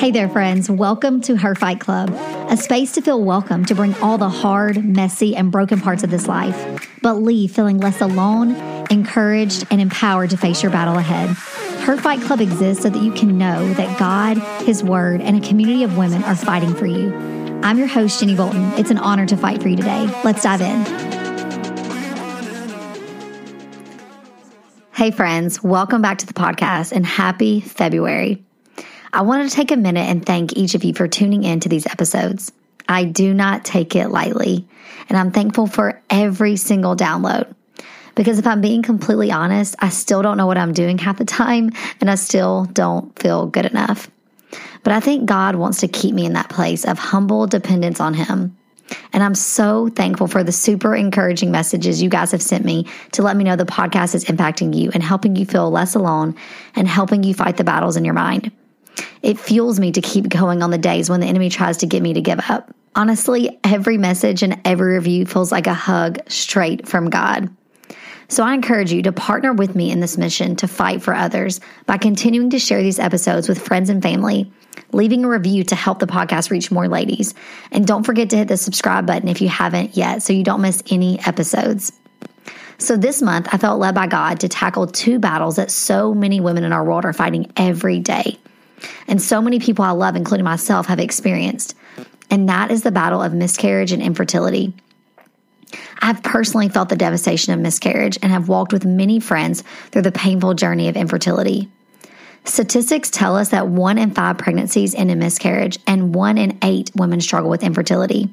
Hey there, friends. Welcome to Her Fight Club, a space to feel welcome to bring all the hard, messy, and broken parts of this life, but leave feeling less alone, encouraged, and empowered to face your battle ahead. Her Fight Club exists so that you can know that God, His Word, and a community of women are fighting for you. I'm your host, Jenny Bolton. It's an honor to fight for you today. Let's dive in. Hey, friends. Welcome back to the podcast and happy February. I wanted to take a minute and thank each of you for tuning in to these episodes. I do not take it lightly, and I'm thankful for every single download. Because if I'm being completely honest, I still don't know what I'm doing half the time, and I still don't feel good enough. But I think God wants to keep me in that place of humble dependence on Him. And I'm so thankful for the super encouraging messages you guys have sent me to let me know the podcast is impacting you and helping you feel less alone and helping you fight the battles in your mind. It fuels me to keep going on the days when the enemy tries to get me to give up. Honestly, every message and every review feels like a hug straight from God. So I encourage you to partner with me in this mission to fight for others by continuing to share these episodes with friends and family, leaving a review to help the podcast reach more ladies. And don't forget to hit the subscribe button if you haven't yet so you don't miss any episodes. So this month, I felt led by God to tackle two battles that so many women in our world are fighting every day and so many people I love, including myself, have experienced. And that is the battle of miscarriage and infertility. I've personally felt the devastation of miscarriage and have walked with many friends through the painful journey of infertility. Statistics tell us that one in five pregnancies end in miscarriage, and one in eight women struggle with infertility.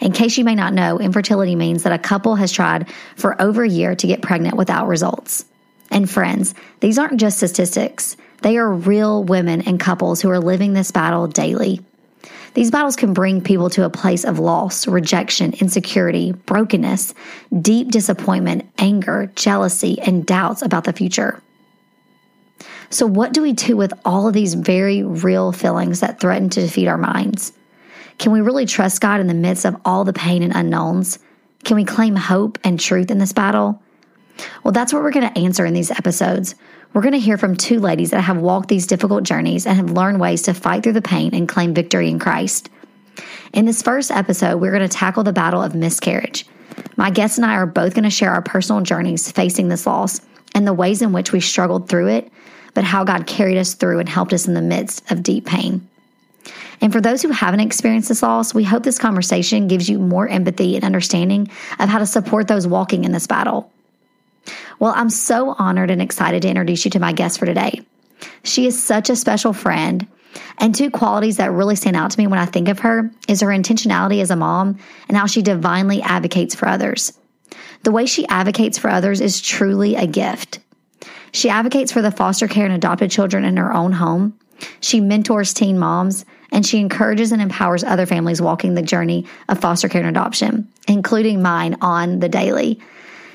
In case you may not know, infertility means that a couple has tried for over a year to get pregnant without results. And friends, these aren't just statistics. They are real women and couples who are living this battle daily. These battles can bring people to a place of loss, rejection, insecurity, brokenness, deep disappointment, anger, jealousy, and doubts about the future. So, what do we do with all of these very real feelings that threaten to defeat our minds? Can we really trust God in the midst of all the pain and unknowns? Can we claim hope and truth in this battle? Well, that's what we're going to answer in these episodes. We're going to hear from two ladies that have walked these difficult journeys and have learned ways to fight through the pain and claim victory in Christ. In this first episode, we're going to tackle the battle of miscarriage. My guests and I are both going to share our personal journeys facing this loss and the ways in which we struggled through it, but how God carried us through and helped us in the midst of deep pain. And for those who haven't experienced this loss, we hope this conversation gives you more empathy and understanding of how to support those walking in this battle. Well, I'm so honored and excited to introduce you to my guest for today. She is such a special friend. And two qualities that really stand out to me when I think of her is her intentionality as a mom and how she divinely advocates for others. The way she advocates for others is truly a gift. She advocates for the foster care and adopted children in her own home. She mentors teen moms and she encourages and empowers other families walking the journey of foster care and adoption, including mine on the daily.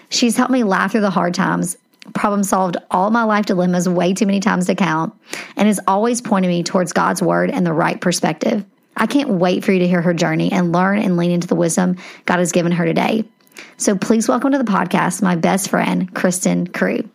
She's helped me laugh through the hard times, problem solved all my life dilemmas way too many times to count, and has always pointed me towards God's word and the right perspective. I can't wait for you to hear her journey and learn and lean into the wisdom God has given her today. So please welcome to the podcast my best friend, Kristen Crew.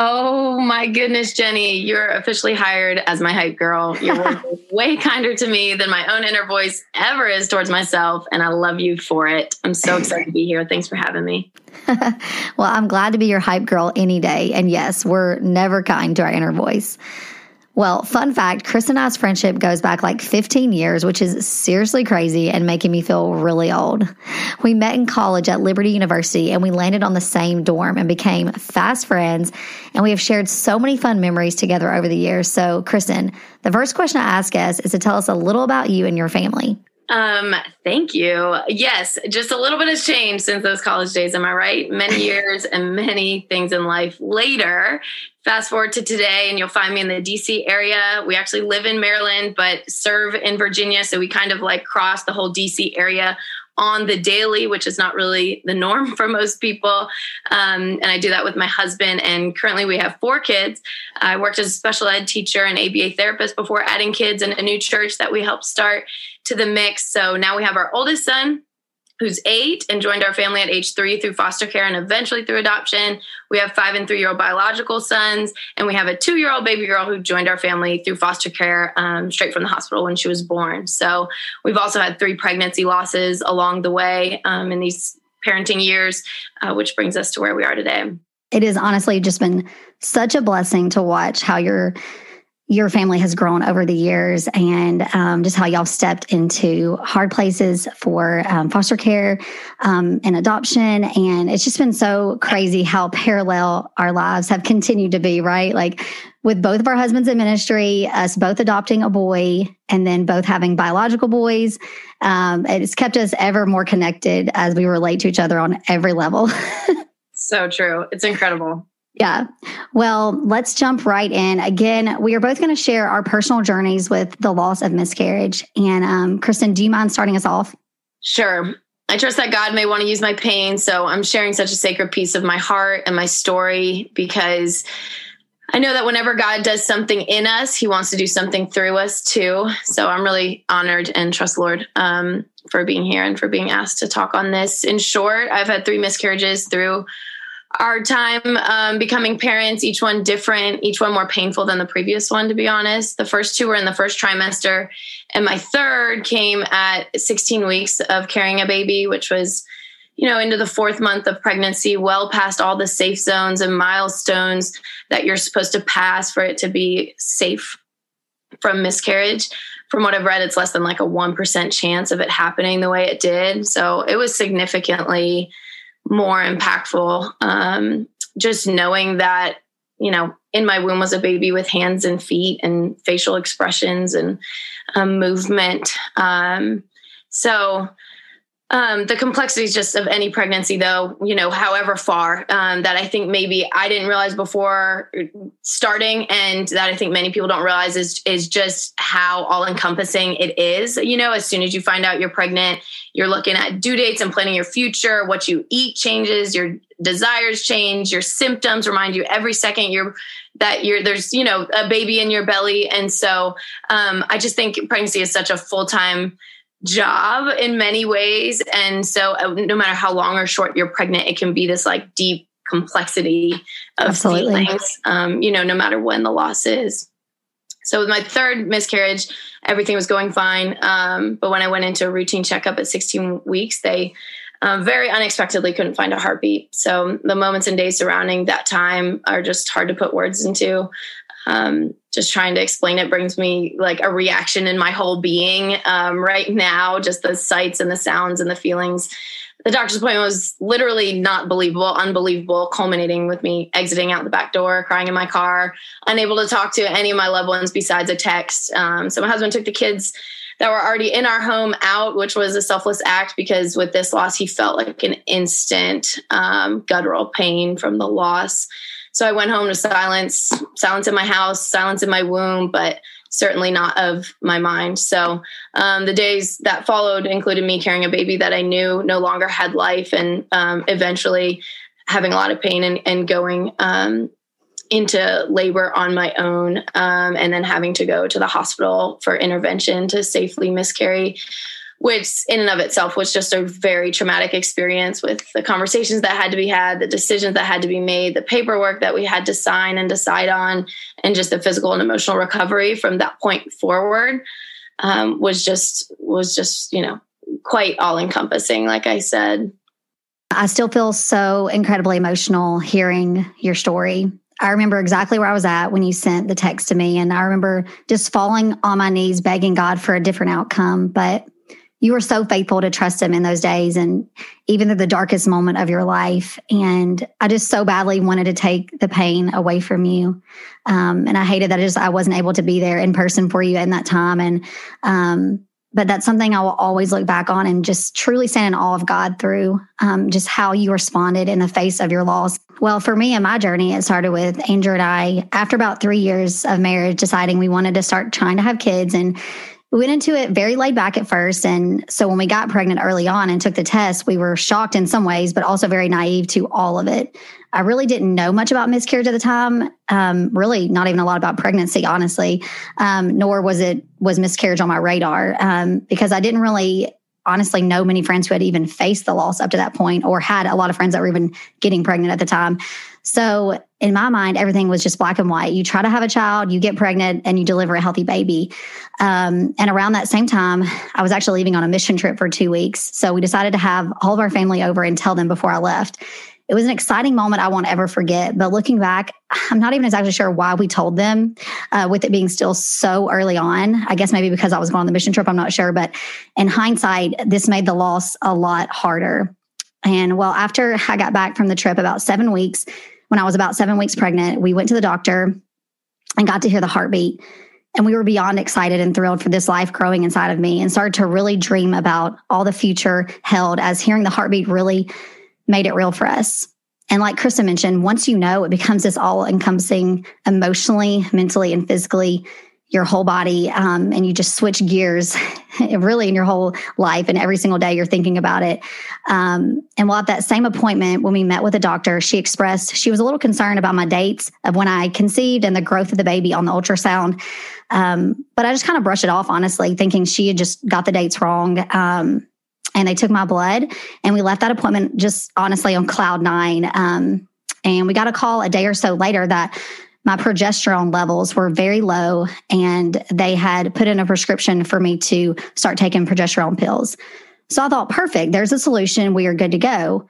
Oh my goodness, Jenny, you're officially hired as my hype girl. You're way kinder to me than my own inner voice ever is towards myself. And I love you for it. I'm so excited to be here. Thanks for having me. well, I'm glad to be your hype girl any day. And yes, we're never kind to our inner voice. Well, fun fact Chris and I's friendship goes back like 15 years, which is seriously crazy and making me feel really old. We met in college at Liberty University and we landed on the same dorm and became fast friends. And we have shared so many fun memories together over the years. So, Kristen, the first question I ask us is to tell us a little about you and your family. Um, thank you. Yes, just a little bit has changed since those college days. Am I right? Many years and many things in life later fast forward to today and you'll find me in the DC area. We actually live in Maryland, but serve in Virginia. So we kind of like cross the whole DC area on the daily, which is not really the norm for most people. Um, and I do that with my husband. And currently we have four kids. I worked as a special ed teacher and ABA therapist before adding kids in a new church that we helped start to the mix. So now we have our oldest son, who's eight and joined our family at age three through foster care and eventually through adoption. We have five and three year old biological sons, and we have a two year old baby girl who joined our family through foster care um, straight from the hospital when she was born. So we've also had three pregnancy losses along the way um, in these parenting years, uh, which brings us to where we are today. It has honestly just been such a blessing to watch how you're your family has grown over the years and um, just how y'all stepped into hard places for um, foster care um, and adoption. And it's just been so crazy how parallel our lives have continued to be, right? Like with both of our husbands in ministry, us both adopting a boy, and then both having biological boys. Um, it's kept us ever more connected as we relate to each other on every level. so true. It's incredible. Yeah. Well, let's jump right in. Again, we are both going to share our personal journeys with the loss of miscarriage. And um, Kristen, do you mind starting us off? Sure. I trust that God may want to use my pain. So I'm sharing such a sacred piece of my heart and my story because I know that whenever God does something in us, he wants to do something through us too. So I'm really honored and trust Lord um, for being here and for being asked to talk on this. In short, I've had three miscarriages through our time um, becoming parents, each one different, each one more painful than the previous one, to be honest. The first two were in the first trimester, and my third came at 16 weeks of carrying a baby, which was, you know, into the fourth month of pregnancy, well past all the safe zones and milestones that you're supposed to pass for it to be safe from miscarriage. From what I've read, it's less than like a 1% chance of it happening the way it did. So it was significantly more impactful. Um, just knowing that, you know, in my womb was a baby with hands and feet and facial expressions and um, movement. Um, so, um, the complexities just of any pregnancy, though, you know, however far um, that I think maybe I didn't realize before starting, and that I think many people don't realize is is just how all encompassing it is. You know, as soon as you find out you're pregnant, you're looking at due dates and planning your future. What you eat changes, your desires change, your symptoms remind you every second you're that you're there's you know a baby in your belly, and so um, I just think pregnancy is such a full time job in many ways. And so, uh, no matter how long or short you're pregnant, it can be this like deep complexity of Absolutely. feelings, um, you know, no matter when the loss is. So, with my third miscarriage, everything was going fine. Um, but when I went into a routine checkup at 16 weeks, they uh, very unexpectedly couldn't find a heartbeat. So, the moments and days surrounding that time are just hard to put words into. Um, just trying to explain it brings me like a reaction in my whole being. Um, right now just the sights and the sounds and the feelings. The doctor's appointment was literally not believable unbelievable culminating with me exiting out the back door crying in my car unable to talk to any of my loved ones besides a text. Um, so my husband took the kids that were already in our home out, which was a selfless act because with this loss, he felt like an instant um, guttural pain from the loss. So I went home to silence, silence in my house, silence in my womb, but certainly not of my mind. So um, the days that followed included me carrying a baby that I knew no longer had life and um, eventually having a lot of pain and, and going um, into labor on my own um, and then having to go to the hospital for intervention to safely miscarry which in and of itself was just a very traumatic experience with the conversations that had to be had, the decisions that had to be made, the paperwork that we had to sign and decide on, and just the physical and emotional recovery from that point forward um, was just was just you know quite all encompassing. Like I said, I still feel so incredibly emotional hearing your story. I remember exactly where I was at when you sent the text to me. And I remember just falling on my knees, begging God for a different outcome. But you were so faithful to trust him in those days and even the darkest moment of your life. And I just so badly wanted to take the pain away from you. Um, and I hated that I just I wasn't able to be there in person for you in that time. And um, but that's something I will always look back on and just truly stand in awe of God through um, just how you responded in the face of your loss. Well, for me and my journey, it started with Andrew and I, after about three years of marriage, deciding we wanted to start trying to have kids. And we went into it very laid back at first. And so when we got pregnant early on and took the test, we were shocked in some ways, but also very naive to all of it. I really didn't know much about miscarriage at the time. Um, really, not even a lot about pregnancy, honestly. Um, nor was it was miscarriage on my radar um, because I didn't really honestly know many friends who had even faced the loss up to that point or had a lot of friends that were even getting pregnant at the time. So, in my mind, everything was just black and white. You try to have a child, you get pregnant, and you deliver a healthy baby. Um, and around that same time, I was actually leaving on a mission trip for two weeks. So, we decided to have all of our family over and tell them before I left. It was an exciting moment I won't ever forget. But looking back, I'm not even exactly sure why we told them, uh, with it being still so early on. I guess maybe because I was going on the mission trip, I'm not sure. But in hindsight, this made the loss a lot harder. And well, after I got back from the trip, about seven weeks, when I was about seven weeks pregnant, we went to the doctor and got to hear the heartbeat. And we were beyond excited and thrilled for this life growing inside of me and started to really dream about all the future held as hearing the heartbeat really made it real for us. And like Krista mentioned, once you know, it becomes this all encompassing emotionally, mentally, and physically your whole body um, and you just switch gears really in your whole life and every single day you're thinking about it. Um, and while at that same appointment when we met with a doctor she expressed she was a little concerned about my dates of when i conceived and the growth of the baby on the ultrasound. Um, but i just kind of brushed it off honestly thinking she had just got the dates wrong um, and they took my blood and we left that appointment just honestly on cloud nine. Um, and we got a call a day or so later that my progesterone levels were very low and they had put in a prescription for me to start taking progesterone pills. So I thought, perfect, there's a solution. We are good to go.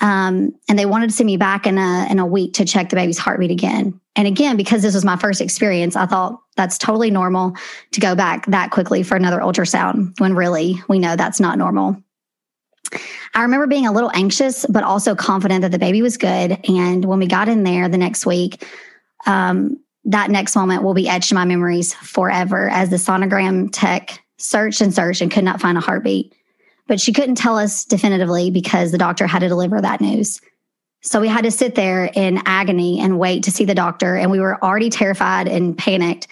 Um, and they wanted to see me back in a in a week to check the baby's heartbeat again. And again, because this was my first experience, I thought that's totally normal to go back that quickly for another ultrasound when really we know that's not normal. I remember being a little anxious, but also confident that the baby was good. And when we got in there the next week, um, that next moment will be etched in my memories forever as the sonogram tech searched and searched and could not find a heartbeat. But she couldn't tell us definitively because the doctor had to deliver that news. So we had to sit there in agony and wait to see the doctor. And we were already terrified and panicked.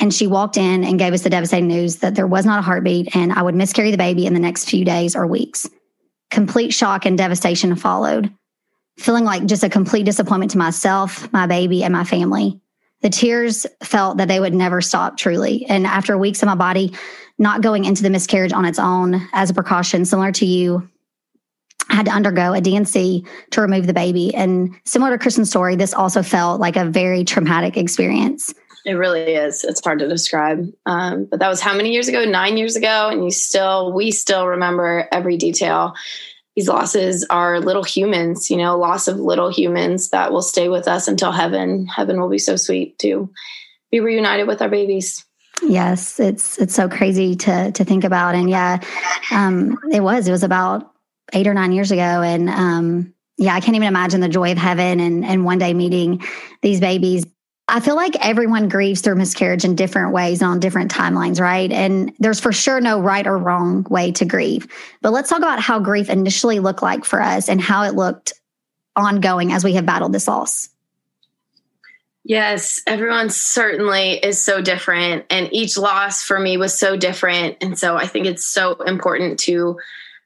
And she walked in and gave us the devastating news that there was not a heartbeat and I would miscarry the baby in the next few days or weeks. Complete shock and devastation followed feeling like just a complete disappointment to myself, my baby, and my family. The tears felt that they would never stop truly. And after weeks of my body not going into the miscarriage on its own as a precaution, similar to you, I had to undergo a D&C to remove the baby. And similar to Kristen's story, this also felt like a very traumatic experience. It really is. It's hard to describe. Um, but that was how many years ago? Nine years ago. And you still, we still remember every detail these losses are little humans, you know, loss of little humans that will stay with us until heaven. Heaven will be so sweet to be reunited with our babies. Yes, it's it's so crazy to to think about, and yeah, um, it was it was about eight or nine years ago, and um, yeah, I can't even imagine the joy of heaven and and one day meeting these babies. I feel like everyone grieves through miscarriage in different ways on different timelines, right? And there's for sure no right or wrong way to grieve. But let's talk about how grief initially looked like for us and how it looked ongoing as we have battled this loss. Yes, everyone certainly is so different. And each loss for me was so different. And so I think it's so important to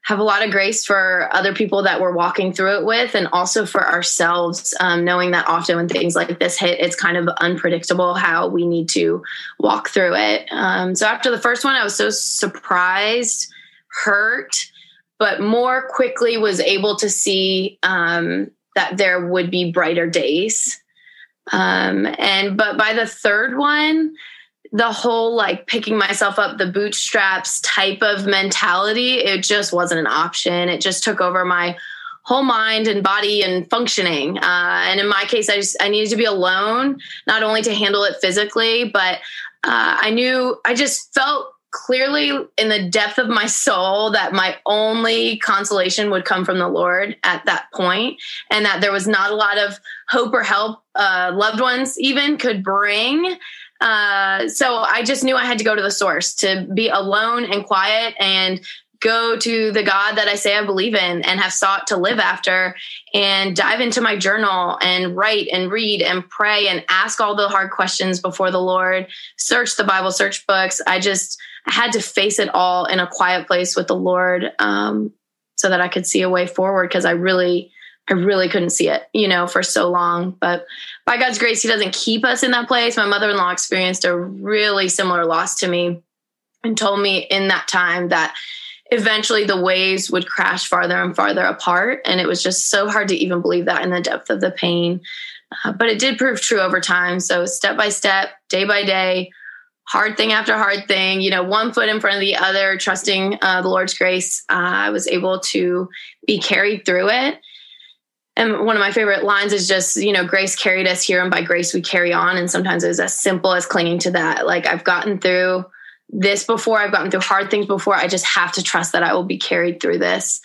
have a lot of grace for other people that we're walking through it with and also for ourselves um, knowing that often when things like this hit it's kind of unpredictable how we need to walk through it. Um, so after the first one i was so surprised hurt but more quickly was able to see um, that there would be brighter days. Um, and but by the third one the whole like picking myself up the bootstraps type of mentality, it just wasn't an option. It just took over my whole mind and body and functioning. Uh, and in my case, I just I needed to be alone, not only to handle it physically, but uh, I knew I just felt clearly in the depth of my soul that my only consolation would come from the Lord at that point, and that there was not a lot of hope or help uh, loved ones even could bring. Uh, so I just knew I had to go to the source to be alone and quiet and go to the God that I say I believe in and have sought to live after and dive into my journal and write and read and pray and ask all the hard questions before the Lord, search the Bible, search books. I just had to face it all in a quiet place with the Lord um, so that I could see a way forward because I really I really couldn't see it, you know, for so long. But by God's grace, He doesn't keep us in that place. My mother in law experienced a really similar loss to me and told me in that time that eventually the waves would crash farther and farther apart. And it was just so hard to even believe that in the depth of the pain. Uh, but it did prove true over time. So step by step, day by day, hard thing after hard thing, you know, one foot in front of the other, trusting uh, the Lord's grace, uh, I was able to be carried through it. And one of my favorite lines is just, you know, grace carried us here, and by grace we carry on. And sometimes it's as simple as clinging to that. Like, I've gotten through this before, I've gotten through hard things before. I just have to trust that I will be carried through this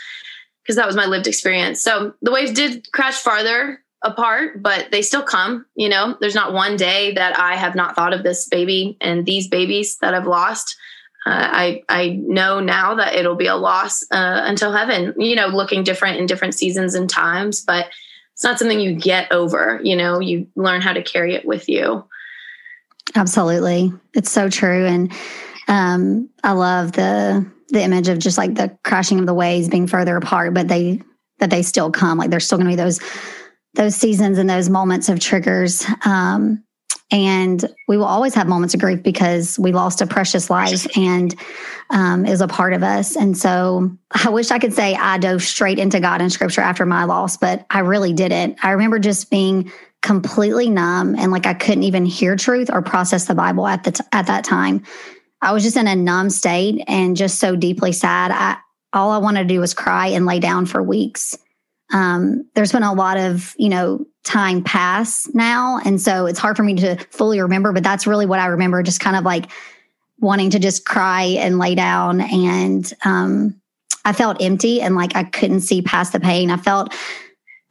because that was my lived experience. So the waves did crash farther apart, but they still come. You know, there's not one day that I have not thought of this baby and these babies that I've lost. Uh, I I know now that it'll be a loss uh, until heaven. You know, looking different in different seasons and times, but it's not something you get over. You know, you learn how to carry it with you. Absolutely, it's so true, and um, I love the the image of just like the crashing of the waves being further apart, but they that they still come. Like there's still going to be those those seasons and those moments of triggers. Um, and we will always have moments of grief because we lost a precious life and um, is a part of us. And so I wish I could say I dove straight into God and scripture after my loss, but I really didn't. I remember just being completely numb and like I couldn't even hear truth or process the Bible at the t- at that time. I was just in a numb state and just so deeply sad. I all I wanted to do was cry and lay down for weeks um, there's been a lot of you know time pass now. And so it's hard for me to fully remember but that's really what i remember just kind of like wanting to just cry and lay down. And um, i felt empty and like i couldn't see past the pain. I felt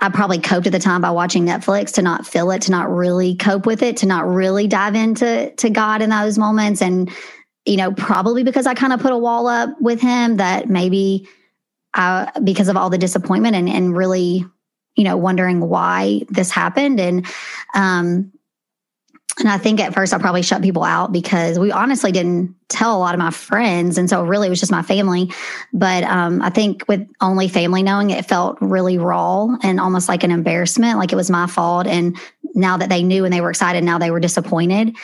i probably coped at the time by watching netflix to not feel it to not really cope with it to not really dive into to god in those moments. And you know probably because i kind of put a wall up with him that maybe uh, because of all the disappointment and, and really, you know, wondering why this happened. And, um, and I think at first I probably shut people out because we honestly didn't tell a lot of my friends. And so really it was just my family. But um, I think with only family knowing it felt really raw and almost like an embarrassment, like it was my fault. And now that they knew and they were excited, now they were disappointed.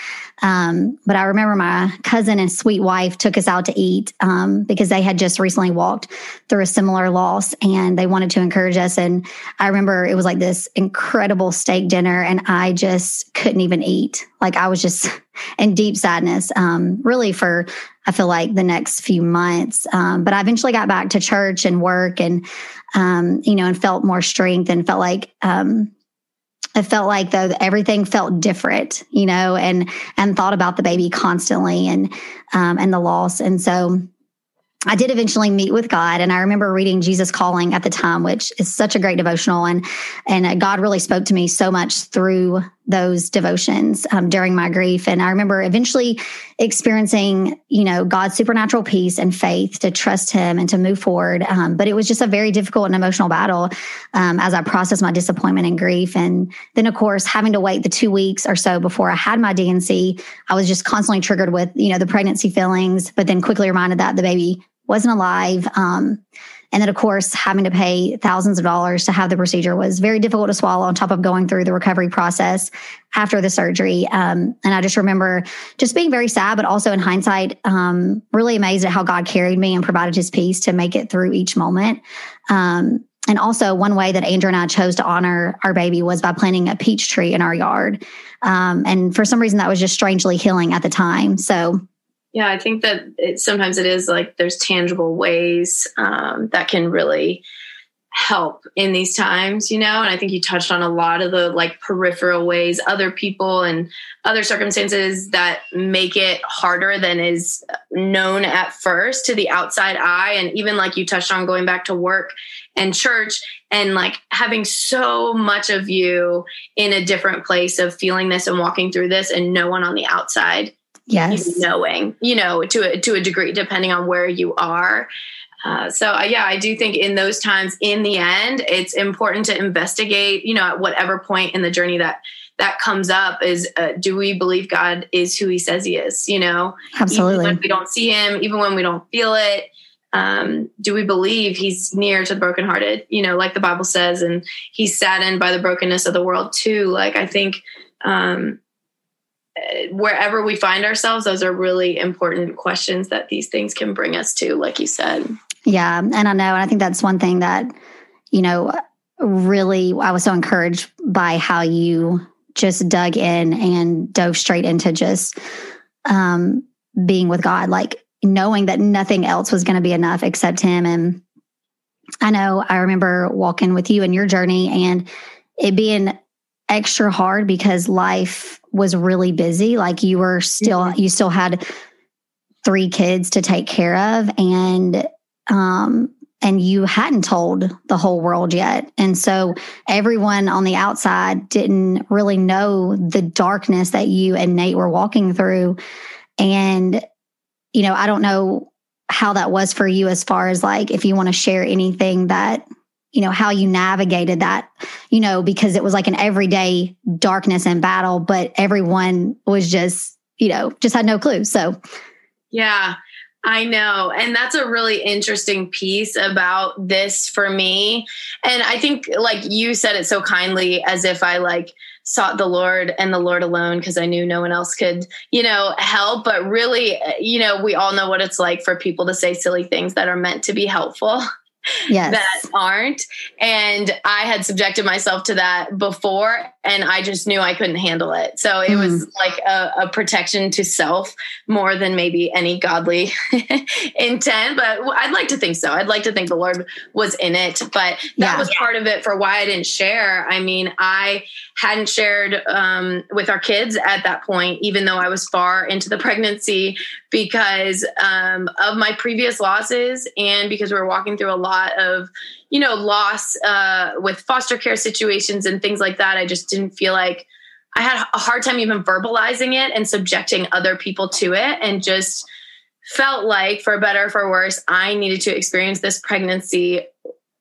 Um, but I remember my cousin and sweet wife took us out to eat um, because they had just recently walked through a similar loss and they wanted to encourage us. And I remember it was like this incredible steak dinner, and I just couldn't even eat. Like I was just in deep sadness, um, really for I feel like the next few months. Um, but I eventually got back to church and work, and um, you know, and felt more strength and felt like it felt like though everything felt different, you know, and and thought about the baby constantly and um, and the loss. And so I did eventually meet with God, and I remember reading Jesus Calling at the time, which is such a great devotional, and and uh, God really spoke to me so much through those devotions um, during my grief. And I remember eventually experiencing, you know, God's supernatural peace and faith to trust Him and to move forward. Um, but it was just a very difficult and emotional battle um, as I processed my disappointment and grief. And then, of course, having to wait the two weeks or so before I had my D&C, I was just constantly triggered with, you know, the pregnancy feelings, but then quickly reminded that the baby wasn't alive. Um, and then, of course, having to pay thousands of dollars to have the procedure was very difficult to swallow on top of going through the recovery process after the surgery. Um, and I just remember just being very sad, but also in hindsight, um, really amazed at how God carried me and provided his peace to make it through each moment. Um, and also, one way that Andrew and I chose to honor our baby was by planting a peach tree in our yard. Um, and for some reason, that was just strangely healing at the time. So, yeah, I think that it, sometimes it is like there's tangible ways um, that can really help in these times, you know. And I think you touched on a lot of the like peripheral ways, other people and other circumstances that make it harder than is known at first to the outside eye. And even like you touched on going back to work and church and like having so much of you in a different place of feeling this and walking through this and no one on the outside yes. knowing you know to a, to a degree depending on where you are. Uh, so uh, yeah i do think in those times in the end it's important to investigate you know at whatever point in the journey that that comes up is uh, do we believe god is who he says he is you know? Absolutely even when we don't see him even when we don't feel it um, do we believe he's near to the brokenhearted? You know like the bible says and he's saddened by the brokenness of the world too. Like i think um, wherever we find ourselves, those are really important questions that these things can bring us to, like you said. Yeah. And I know, and I think that's one thing that, you know, really, I was so encouraged by how you just dug in and dove straight into just um, being with God, like knowing that nothing else was going to be enough except Him. And I know I remember walking with you in your journey and it being extra hard because life was really busy. Like you were still, mm-hmm. you still had three kids to take care of and, um, and you hadn't told the whole world yet. And so everyone on the outside didn't really know the darkness that you and Nate were walking through. And, you know, I don't know how that was for you as far as like if you want to share anything that you know how you navigated that you know because it was like an everyday darkness and battle but everyone was just you know just had no clue so yeah I know. And that's a really interesting piece about this for me. And I think like you said it so kindly as if I like sought the Lord and the Lord alone because I knew no one else could, you know, help. But really, you know, we all know what it's like for people to say silly things that are meant to be helpful. yes. that aren't. And I had subjected myself to that before and I just knew I couldn't handle it. So it mm. was like a, a, protection to self more than maybe any godly intent. But I'd like to think so. I'd like to think the Lord was in it. But that yeah. was part of it for why I didn't share. I mean, I hadn't shared um, with our kids at that point, even though I was far into the pregnancy because um, of my previous losses and because we were walking through a lot of you know loss uh, with foster care situations and things like that i just didn't feel like i had a hard time even verbalizing it and subjecting other people to it and just felt like for better or for worse i needed to experience this pregnancy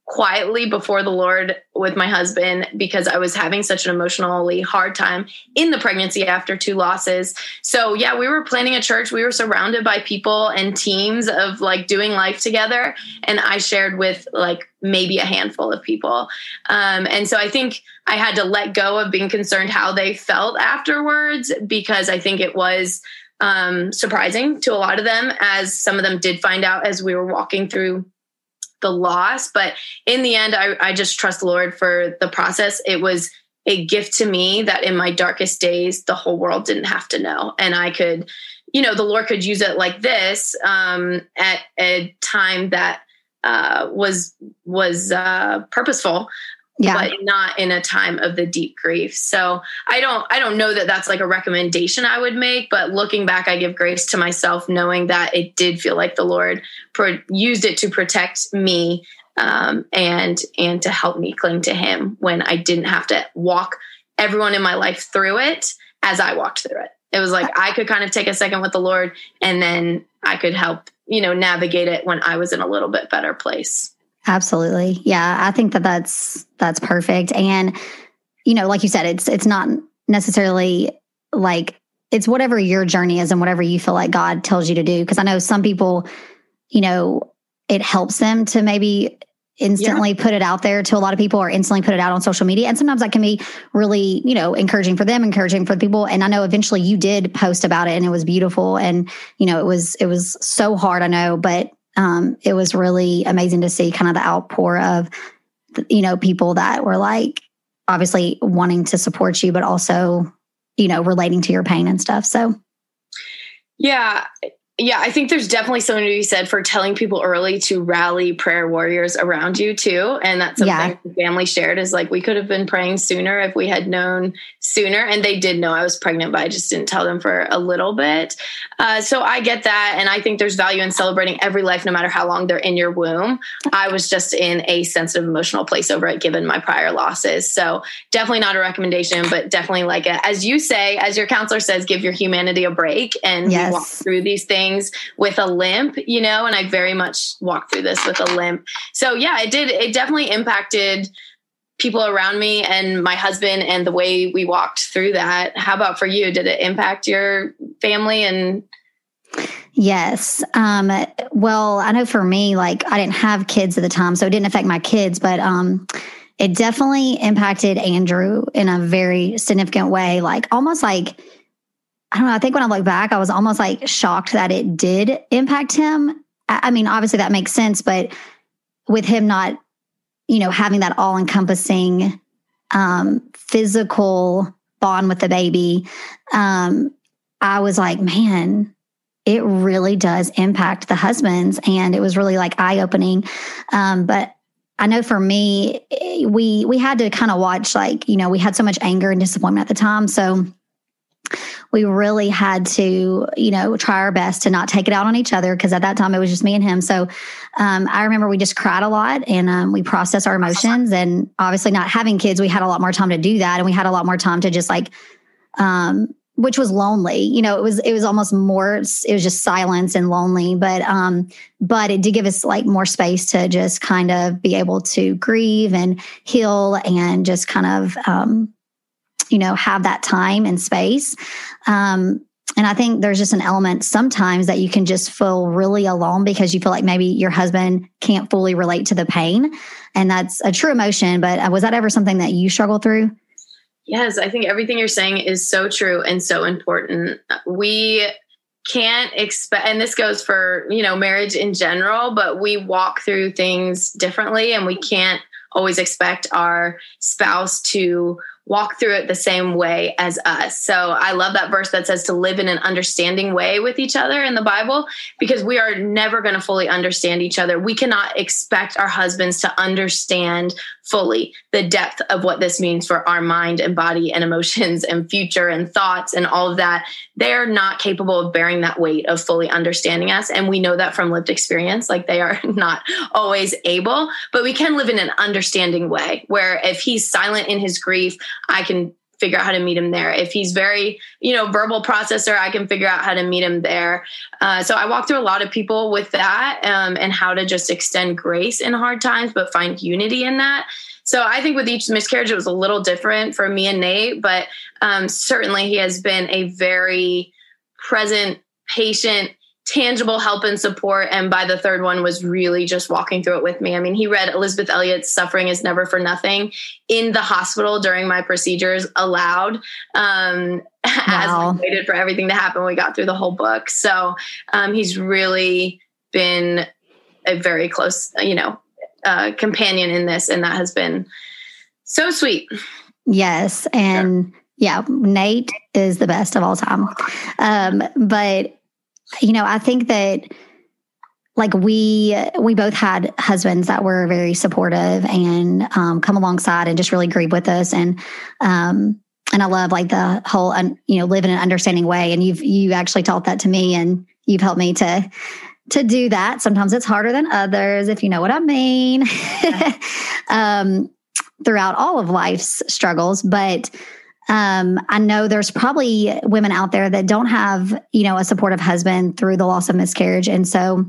quietly before the Lord with my husband because I was having such an emotionally hard time in the pregnancy after two losses. So, yeah, we were planning a church. We were surrounded by people and teams of like doing life together. And I shared with like maybe a handful of people. Um, and so I think I had to let go of being concerned how they felt afterwards because I think it was um, surprising to a lot of them, as some of them did find out as we were walking through the loss. But in the end, I, I just trust the Lord for the process. It was a gift to me that in my darkest days, the whole world didn't have to know. And I could, you know, the Lord could use it like this um, at a time that uh, was was uh, purposeful yeah. but not in a time of the deep grief. So I don't I don't know that that's like a recommendation I would make, but looking back I give grace to myself knowing that it did feel like the Lord pro- used it to protect me um, and and to help me cling to him when I didn't have to walk everyone in my life through it as I walked through it. It was like I could kind of take a second with the Lord and then I could help, you know, navigate it when I was in a little bit better place. Absolutely. Yeah, I think that that's that's perfect and you know, like you said it's it's not necessarily like it's whatever your journey is and whatever you feel like God tells you to do because I know some people you know, it helps them to maybe instantly yeah. put it out there to a lot of people or instantly put it out on social media. And sometimes that can be really, you know, encouraging for them, encouraging for the people. And I know eventually you did post about it and it was beautiful. And, you know, it was, it was so hard, I know, but um, it was really amazing to see kind of the outpour of, you know, people that were like obviously wanting to support you, but also, you know, relating to your pain and stuff. So, yeah, yeah, I think there's definitely something to be said for telling people early to rally prayer warriors around you too. And that's something yeah. the family shared is like we could have been praying sooner if we had known sooner. And they did know I was pregnant, but I just didn't tell them for a little bit. Uh, so I get that. And I think there's value in celebrating every life, no matter how long they're in your womb. I was just in a sensitive emotional place over it given my prior losses. So definitely not a recommendation, but definitely like a, as you say, as your counselor says, give your humanity a break and yes. walk through these things things with a limp, you know, and I very much walked through this with a limp. So yeah, it did, it definitely impacted people around me and my husband and the way we walked through that. How about for you? Did it impact your family and Yes. Um, well, I know for me, like I didn't have kids at the time, so it didn't affect my kids, but um, it definitely impacted Andrew in a very significant way. Like almost like I don't know. I think when I look back, I was almost like shocked that it did impact him I mean, obviously that makes sense, but with him not, you know, having that all encompassing um, physical bond with the baby, um, I was like, man, it really does impact the husbands. And it was really like eye opening. Um, but I know for me, we we had to kind of watch like you know we had so much anger and disappointment at the time, so we really had to you know try our best to not take it out on each other because at that time it was just me and him. So um, I remember we just cried a lot and um, we processed our emotions, and obviously not having kids, we had a lot more time to do that, and we had a lot more time to just like um, which was lonely. You know, it was it was almost more it was just silence and lonely, but um but it did give us like more space to just kind of be able to grieve and heal and just kind of um you know, have that time and space. Um and I think there's just an element sometimes that you can just feel really alone because you feel like maybe your husband can't fully relate to the pain. And that's a true emotion. But uh, was that ever something that you struggled through? Yes, I think everything you're saying is so true and so important. We can't expect and this goes for, you know, marriage in general, but we walk through things differently and we can't always expect our spouse to walk through it the same way as us. So I love that verse that says to live in an understanding way with each other in the Bible because we are never going to fully understand each other. We cannot expect our husbands to understand fully the depth of what this means for our mind and body and emotions and future and thoughts and all of that. They're not capable of bearing that weight of fully understanding us. And we know that from lived experience. Like they are not always able, but we can live in an understanding way where if he's silent in his grief, I can figure out how to meet him there. If he's very, you know, verbal processor, I can figure out how to meet him there. Uh, so I walk through a lot of people with that um, and how to just extend grace in hard times, but find unity in that. So I think with each miscarriage, it was a little different for me and Nate, but um, certainly he has been a very present, patient, tangible help and support. And by the third one was really just walking through it with me. I mean, he read Elisabeth Elliot's Suffering is Never for Nothing in the hospital during my procedures aloud. Um, wow. as we waited for everything to happen. We got through the whole book. So um, he's really been a very close, you know, uh, companion in this. And that has been so sweet. Yes. And sure. yeah, Nate is the best of all time. Um, but you know, I think that like we we both had husbands that were very supportive and um, come alongside and just really grieve with us and um, and I love like the whole un, you know live in an understanding way and you've you actually taught that to me and you've helped me to to do that. Sometimes it's harder than others, if you know what I mean. um, throughout all of life's struggles, but um, I know there's probably women out there that don't have, you know, a supportive husband through the loss of miscarriage. And so,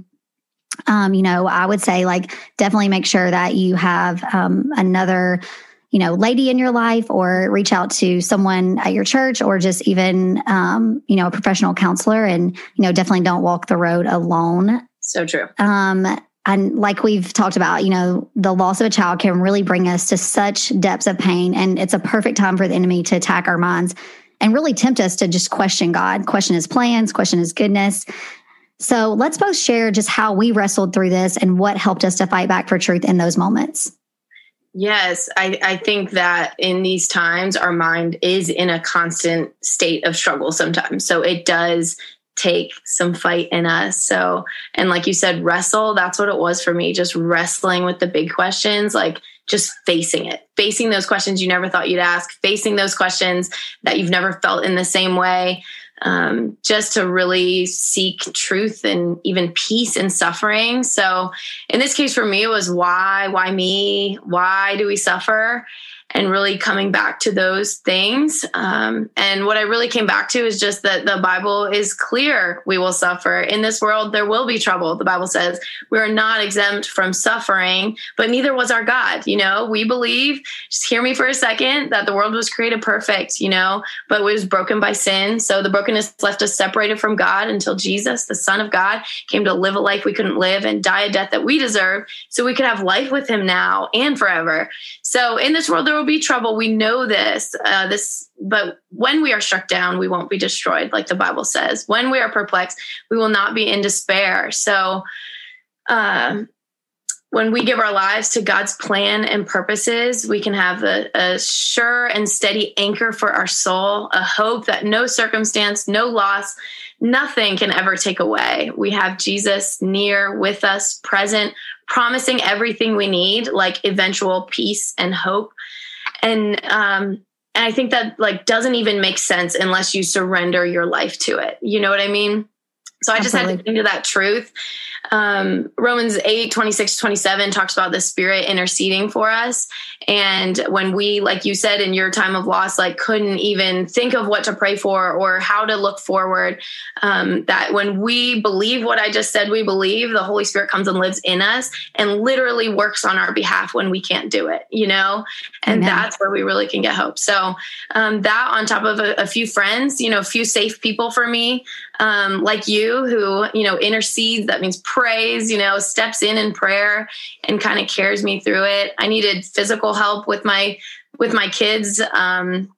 um, you know, I would say like definitely make sure that you have um, another, you know, lady in your life or reach out to someone at your church or just even, um, you know, a professional counselor and, you know, definitely don't walk the road alone. So true. Um, and like we've talked about, you know, the loss of a child can really bring us to such depths of pain. And it's a perfect time for the enemy to attack our minds and really tempt us to just question God, question his plans, question his goodness. So let's both share just how we wrestled through this and what helped us to fight back for truth in those moments. Yes, I, I think that in these times, our mind is in a constant state of struggle sometimes. So it does take some fight in us. So, and like you said, wrestle, that's what it was for me, just wrestling with the big questions, like just facing it, facing those questions you never thought you'd ask, facing those questions that you've never felt in the same way. Um, just to really seek truth and even peace in suffering. So, in this case, for me, it was why, why me? Why do we suffer? And really coming back to those things. Um, and what I really came back to is just that the Bible is clear we will suffer. In this world, there will be trouble. The Bible says we are not exempt from suffering, but neither was our God. You know, we believe, just hear me for a second, that the world was created perfect, you know, but was broken by sin. So the brokenness left us separated from God until Jesus, the Son of God, came to live a life we couldn't live and die a death that we deserve so we could have life with him now and forever. So in this world, there will be trouble. We know this. Uh, this, but when we are struck down, we won't be destroyed, like the Bible says. When we are perplexed, we will not be in despair. So, um, when we give our lives to God's plan and purposes, we can have a, a, sure and steady anchor for our soul, a hope that no circumstance, no loss, nothing can ever take away. We have Jesus near with us, present, promising everything we need, like eventual peace and hope. And um, and I think that like doesn't even make sense unless you surrender your life to it. You know what I mean? So I just Absolutely. had to think to that truth um, Romans 8, 26, 27 talks about the spirit interceding for us. And when we, like you said, in your time of loss, like couldn't even think of what to pray for or how to look forward, um, that when we believe what I just said, we believe the Holy Spirit comes and lives in us and literally works on our behalf when we can't do it, you know? And Amen. that's where we really can get hope. So um, that on top of a, a, few friends, you know, a few safe people for me, um, like you who, you know, intercedes, that means prays, you know, steps in in prayer and kind of carries me through it. I needed physical help with my with my kids um,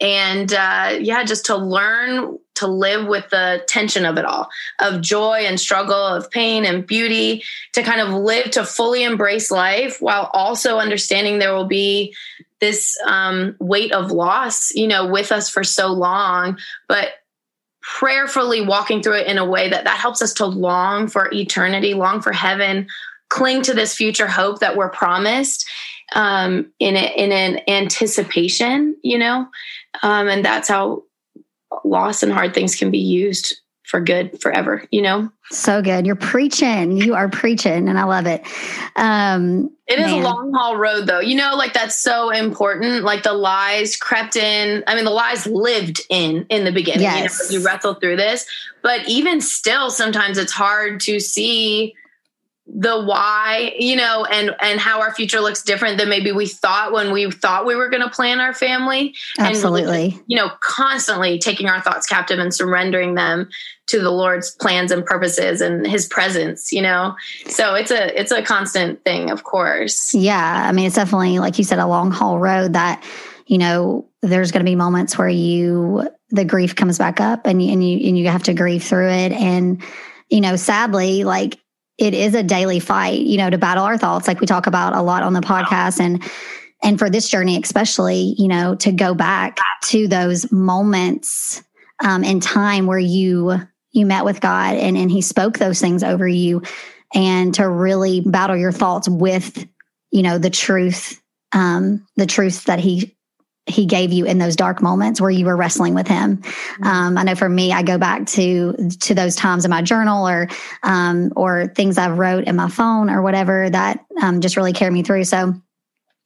and uh, yeah just to learn to live with the tension of it all of joy and struggle of pain and beauty to kind of live to fully embrace life while also understanding there will be this um, weight of loss you know with us for so long but prayerfully walking through it in a way that that helps us to long for eternity, long for heaven, cling to this future hope that we're promised um, in a, in an anticipation, you know, um, and that's how loss and hard things can be used for good forever, you know? So good. You're preaching. You are preaching, and I love it. Um, it is man. a long haul road, though. You know, like that's so important. Like the lies crept in. I mean, the lies lived in in the beginning. Yes. You, know, you wrestle through this, but even still, sometimes it's hard to see the why you know and and how our future looks different than maybe we thought when we thought we were going to plan our family. Absolutely. and, you know constantly taking our thoughts captive and surrendering them to the lord's plans and purposes and his presence you know? So it's a it's a constant thing of course. Yeah i mean it's definitely like you said a long haul road that you know there's going to be moments where you the grief comes back up and you, and you and you have to grieve through it. And you know sadly like it is a daily fight, you know, to battle our thoughts, like we talk about a lot on the podcast. And and for this journey, especially, you know, to go back to those moments um, in time where you you met with God and and He spoke those things over you, and to really battle your thoughts with, you know, the truth, um, the truth that He he gave you in those dark moments where you were wrestling with him. Mm-hmm. Um, I know for me, I go back to to those times in my journal or um, or things I've wrote in my phone or whatever that um, just really carry me through. So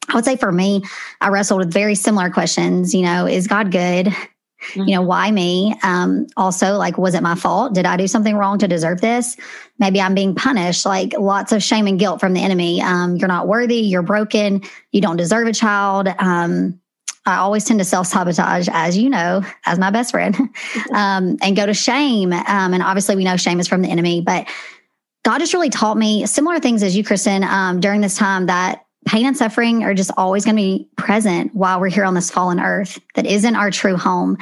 I would say for me, I wrestled with very similar questions. You know, is God good? Mm-hmm. You know, why me? Um, also, like, was it my fault? Did I do something wrong to deserve this? Maybe I'm being punished. Like, lots of shame and guilt from the enemy. Um, you're not worthy. You're broken. You don't deserve a child. Um, I always tend to self sabotage, as you know, as my best friend, um, and go to shame. Um, and obviously, we know shame is from the enemy, but God has really taught me similar things as you, Kristen, um, during this time that pain and suffering are just always going to be present while we're here on this fallen earth that isn't our true home.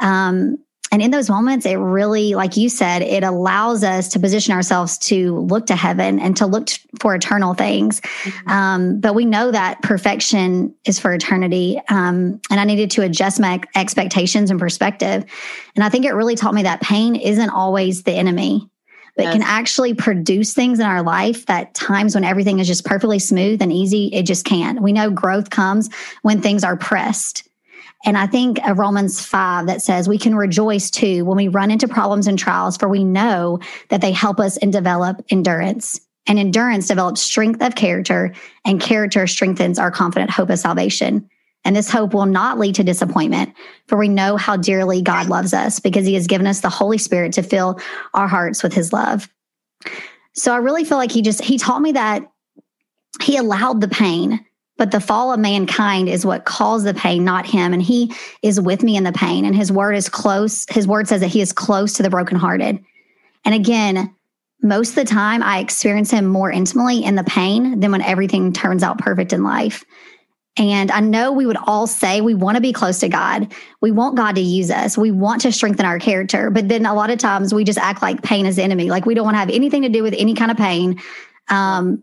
Um, and in those moments, it really, like you said, it allows us to position ourselves to look to heaven and to look for eternal things. Mm-hmm. Um, but we know that perfection is for eternity. Um, and I needed to adjust my expectations and perspective. And I think it really taught me that pain isn't always the enemy but yes. can actually produce things in our life that times when everything is just perfectly smooth and easy, it just can't. We know growth comes when things are pressed. And I think of Romans 5 that says we can rejoice too when we run into problems and trials, for we know that they help us and develop endurance. And endurance develops strength of character, and character strengthens our confident hope of salvation. And this hope will not lead to disappointment, for we know how dearly God loves us because he has given us the Holy Spirit to fill our hearts with his love. So I really feel like he just, he taught me that he allowed the pain but the fall of mankind is what caused the pain, not him. And he is with me in the pain. And his word is close. His word says that he is close to the brokenhearted. And again, most of the time I experience him more intimately in the pain than when everything turns out perfect in life. And I know we would all say we want to be close to God. We want God to use us. We want to strengthen our character. But then a lot of times we just act like pain is enemy. Like we don't want to have anything to do with any kind of pain. Um,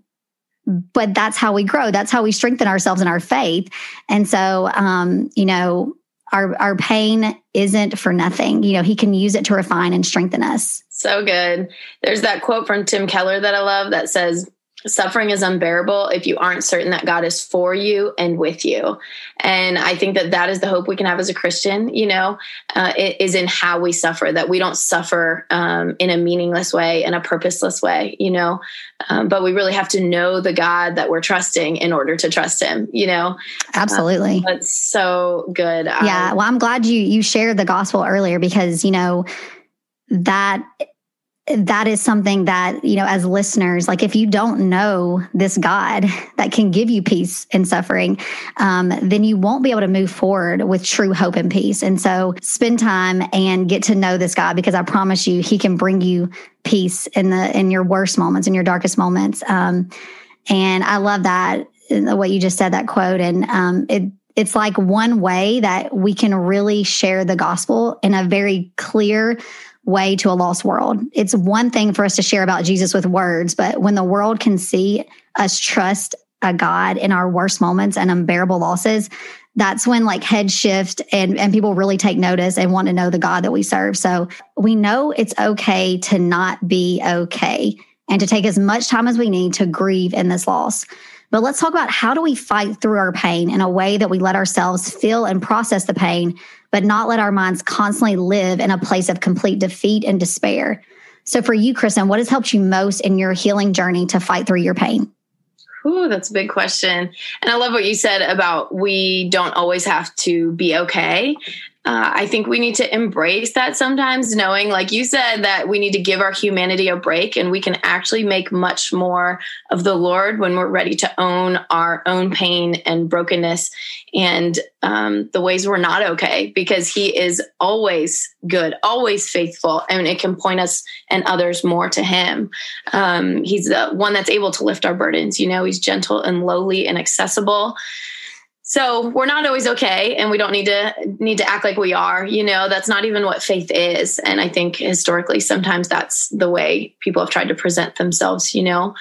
but that's how we grow. That's how we strengthen ourselves in our faith. And so, um, you know, our our pain isn't for nothing. You know, he can use it to refine and strengthen us. So good. There's that quote from Tim Keller that I love that says, suffering is unbearable if you aren't certain that God is for you and with you. And I think that that is the hope we can have as a Christian, you know, uh, is in how we suffer, that we don't suffer um, in a meaningless way, in a purposeless way, you know, um, but we really have to know the God that we're trusting in order to trust him, you know. Absolutely. Um, that's so good. Yeah. well, I'm glad you, you shared the gospel earlier because, you know, that that is something that, you know, as listeners, like if you don't know this God that can give you peace in suffering, um, then you won't be able to move forward with true hope and peace. And so spend time and get to know this God because I promise you, he can bring you peace in the, in your worst moments, in your darkest moments. Um, and I love that, what you just said, that quote. And um, it, it's like one way that we can really share the gospel in a very clear, way to a lost world. It's one thing for us to share about Jesus with words, but when the world can see us trust a God in our worst moments and unbearable losses, that's when like head shift and, and people really take notice and want to know the God that we serve. So we know it's okay to not be okay and to take as much time as we need to grieve in this loss. But let's talk about how do we fight through our pain in a way that we let ourselves feel and process the pain but not let our minds constantly live in a place of complete defeat and despair. So, for you, Kristen, what has helped you most in your healing journey to fight through your pain? Ooh, that's a big question. And I love what you said about we don't always have to be okay uh, I think we need to embrace that sometimes, knowing, like you said, that we need to give our humanity a break and we can actually make much more of the Lord when we're ready to own our own pain and brokenness and um, the ways we're not okay, because He is always good, always faithful, and it can point us and others more to Him. Um, he's the one that's able to lift our burdens. You know, He's gentle and lowly and accessible so we're not always okay and we don't need to need to act like we are you know? That's not even what faith is. And i think historically sometimes that's the way people have tried to present themselves you know?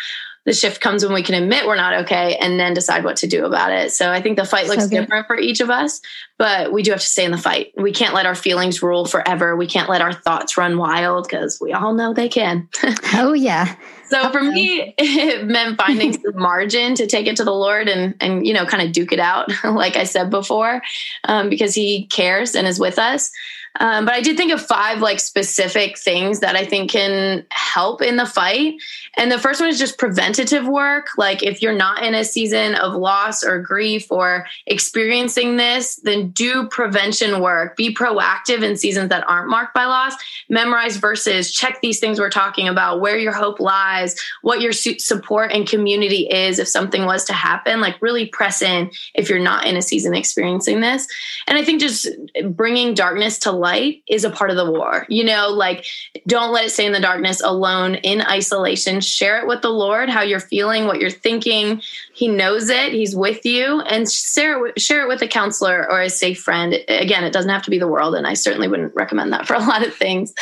The shift comes when we can admit we're not okay and then decide what to do about it. So i think the fight looks so different for each of us but we do have to stay in the fight. We can't let our feelings rule forever. We can't let our thoughts run wild because we all know they can. Oh yeah so for me, it meant finding some margin to take it to the Lord and and you know kind of duke it out, like I said before, um, because He cares and is with us. Um, but I did think of five like specific things that I think can help in the fight. And the first one is just preventative work. Like if you're not in a season of loss or grief or experiencing this, then do prevention work. Be proactive in seasons that aren't marked by loss. Memorize verses, check these things we're talking about, where your hope lies, what your support and community is if something was to happen. Like really press in if you're not in a season experiencing this. And I think just bringing darkness to light is a part of the war. You know, like don't let it stay in the darkness alone in isolation. Share it with the Lord, how you're feeling, what you're thinking. He knows it. He's with you and share it, share it with a counselor or a safe friend. Again, it doesn't have to be the world. And I certainly wouldn't recommend that for a lot of things.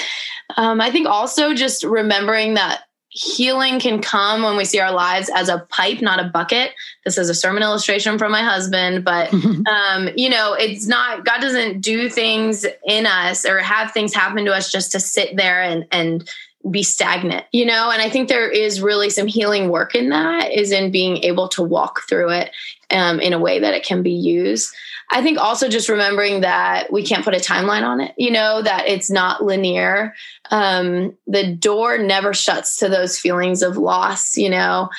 Um, I think also just remembering that healing can come when we see our lives as a pipe, not a bucket. This is a sermon illustration from my husband, but um, you know, it's not God doesn't do things in us or have things happen to us just to sit there and and be stagnant, you know? And I think there is really some healing work in that, is in being able to walk through it um, in a way that it can be used. I think also just remembering that we can't put a timeline on it, you know, that it's not linear. Um, the door never shuts to those feelings of loss, you know.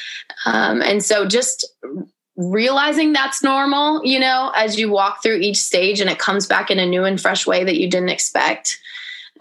Um, and so just realizing that's normal, you know, as you walk through each stage and it comes back in a new and fresh way that you didn't expect.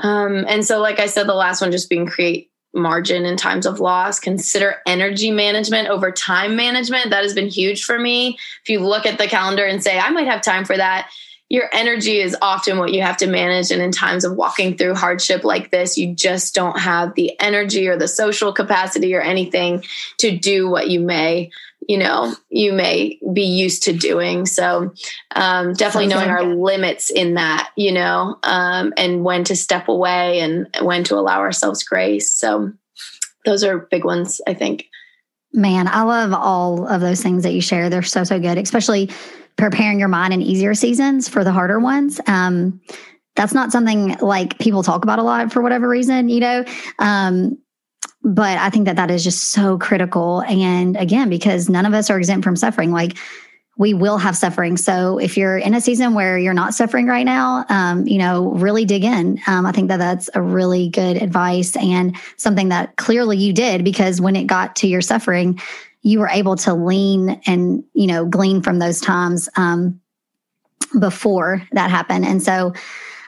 Um, and so, like I said, the last one just being create margin in times of loss. Consider energy management over time management. That has been huge for me. If you look at the calendar and say, I might have time for that, your energy is often what you have to manage. And in times of walking through hardship like this, you just don't have the energy or the social capacity or anything to do what you may you know you may be used to doing. So um, definitely knowing our limits in that you know um, and when to step away and when to allow ourselves grace. So those are big ones i think. Man i love all of those things that you share. They're so so good especially preparing your mind in easier seasons for the harder ones. Um, that's not something like people talk about a lot for whatever reason you know? Um, but I think that that is just so critical. And again, because none of us are exempt from suffering, like we will have suffering. So if you're in a season where you're not suffering right now, um, you know, really dig in. Um, I think that that's a really good advice and something that clearly you did because when it got to your suffering, you were able to lean and, you know, glean from those times um, before that happened. And so,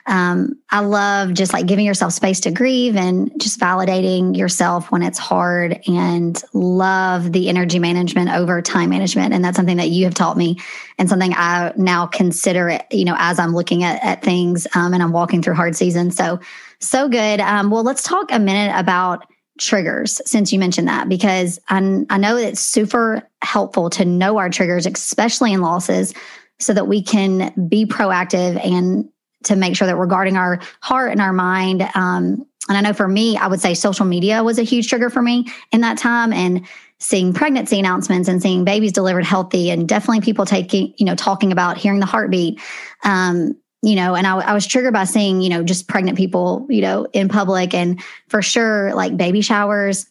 um, I love just like giving yourself space to grieve and just validating yourself when it's hard and love the energy management over time management. And that's something that you have taught me and something I now consider it, you know, as I'm looking at, at things um, and I'm walking through hard seasons. So, so good. Um, well, let's talk a minute about triggers since you mentioned that because I, I know it's super helpful to know our triggers, especially in losses, so that we can be proactive and to make sure that we're guarding our heart and our mind. Um, and I know for me, I would say social media was a huge trigger for me in that time and seeing pregnancy announcements and seeing babies delivered healthy and definitely people taking, you know, talking about hearing the heartbeat. Um, you know, and I, I was triggered by seeing, you know, just pregnant people, you know, in public and for sure, like baby showers,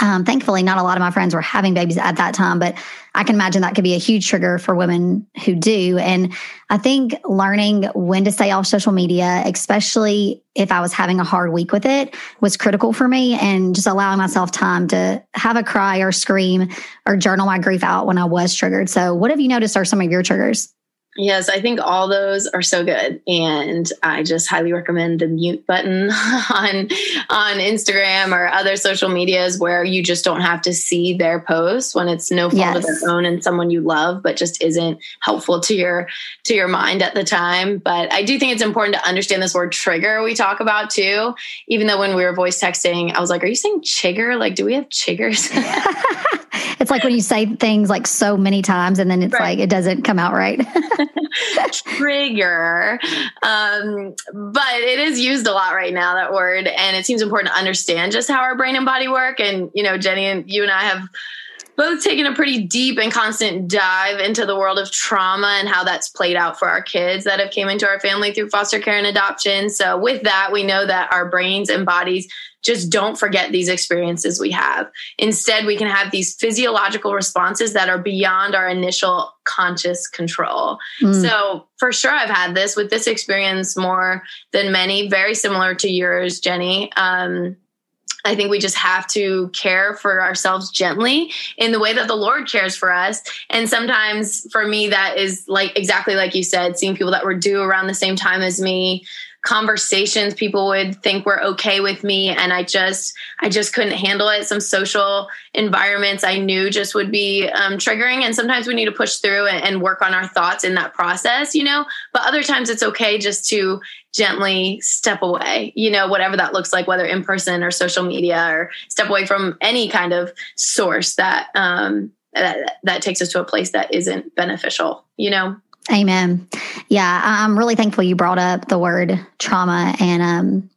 um, thankfully, not a lot of my friends were having babies at that time, but I can imagine that could be a huge trigger for women who do. And I think learning when to stay off social media, especially if I was having a hard week with it, was critical for me. And just allowing myself time to have a cry or scream or journal my grief out when I was triggered. So, what have you noticed are some of your triggers? Yes, I think all those are so good, and I just highly recommend the mute button on on Instagram or other social medias where you just don't have to see their posts when it's no fault yes. of their own and someone you love, but just isn't helpful to your to your mind at the time. But I do think it's important to understand this word trigger we talk about too. Even though when we were voice texting, I was like, "Are you saying chigger? Like, do we have chiggers?" it's like when you say things like so many times and then it's right. like it doesn't come out right. Trigger. Um, but it is used a lot right now, that word. And it seems important to understand just how our brain and body work. And, you know, Jenny and you and I have both taken a pretty deep and constant dive into the world of trauma and how that's played out for our kids that have came into our family through foster care and adoption. So with that, we know that our brains and bodies just don't forget these experiences we have. Instead, we can have these physiological responses that are beyond our initial conscious control. Mm. So, for sure, I've had this with this experience more than many, very similar to yours, Jenny. Um, I think we just have to care for ourselves gently in the way that the Lord cares for us. And sometimes for me, that is like exactly like you said, seeing people that were due around the same time as me, conversations people would think were okay with me and i just i just couldn't handle it. Some social environments i knew just would be um, triggering and sometimes we need to push through and, and work on our thoughts in that process you know? But other times it's okay just to gently step away you know whatever that looks like whether in person or social media or step away from any kind of source that um that, that takes us to a place that isn't beneficial you know Amen. Yeah, I'm really thankful you brought up the word trauma, and um,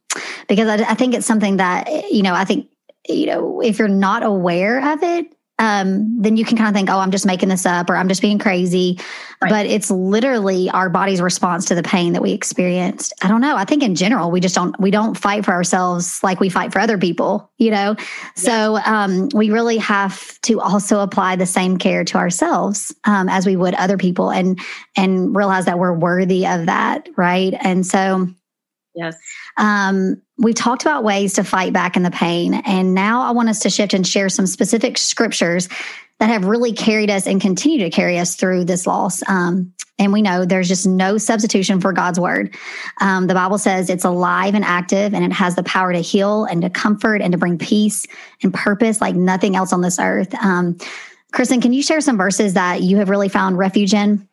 because I, I think it's something that you know, I think you know, if you're not aware of it, um, then you can kind of think, oh, I'm just making this up or I'm just being crazy. Right. But it's literally our body's response to the pain that we experienced. I don't know. I think in general, we just don't, we don't fight for ourselves like we fight for other people, you know? So um, we really have to also apply the same care to ourselves um, as we would other people and, and realize that we're worthy of that. Right. And so, Yes. Um, we talked about ways to fight back in the pain. And now I want us to shift and share some specific scriptures that have really carried us and continue to carry us through this loss. Um, and we know there's just no substitution for God's word. Um, the Bible says it's alive and active, and it has the power to heal and to comfort and to bring peace and purpose like nothing else on this earth. Um, Kristen, can you share some verses that you have really found refuge in?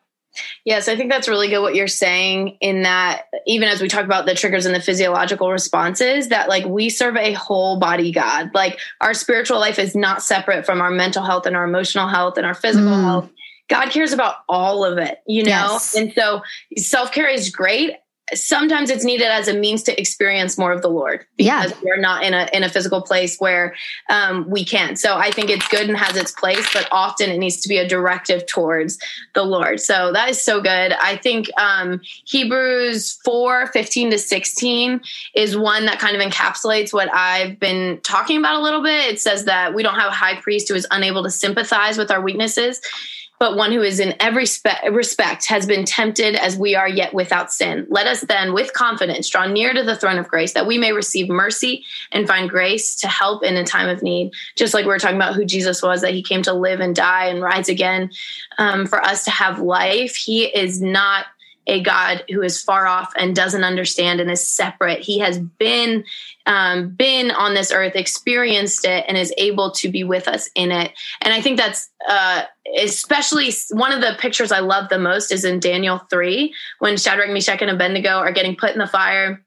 Yes, I think that's really good what you're saying in that even as we talk about the triggers and the physiological responses that like we serve a whole body God. Like our spiritual life is not separate from our mental health and our emotional health and our physical mm. health. God cares about all of it, you know? Yes. And so self-care is great sometimes it's needed as a means to experience more of the Lord because yeah. we're not in a in a physical place where um, we can. So I think it's good and has its place, but often it needs to be a directive towards the Lord. So that is so good. I think um, Hebrews 4, 15 to 16 is one that kind of encapsulates what I've been talking about a little bit. It says that we don't have a high priest who is unable to sympathize with our weaknesses but one who is in every spe- respect has been tempted as we are yet without sin. Let us then, with confidence, draw near to the throne of grace that we may receive mercy and find grace to help in a time of need. Just like we are talking about who Jesus was, that he came to live and die and rise again um, for us to have life. He is not a God who is far off and doesn't understand and is separate. He has been um, been on this earth, experienced it, and is able to be with us in it. And I think that's uh, especially one of the pictures I love the most is in Daniel three when Shadrach, Meshach, and Abednego are getting put in the fire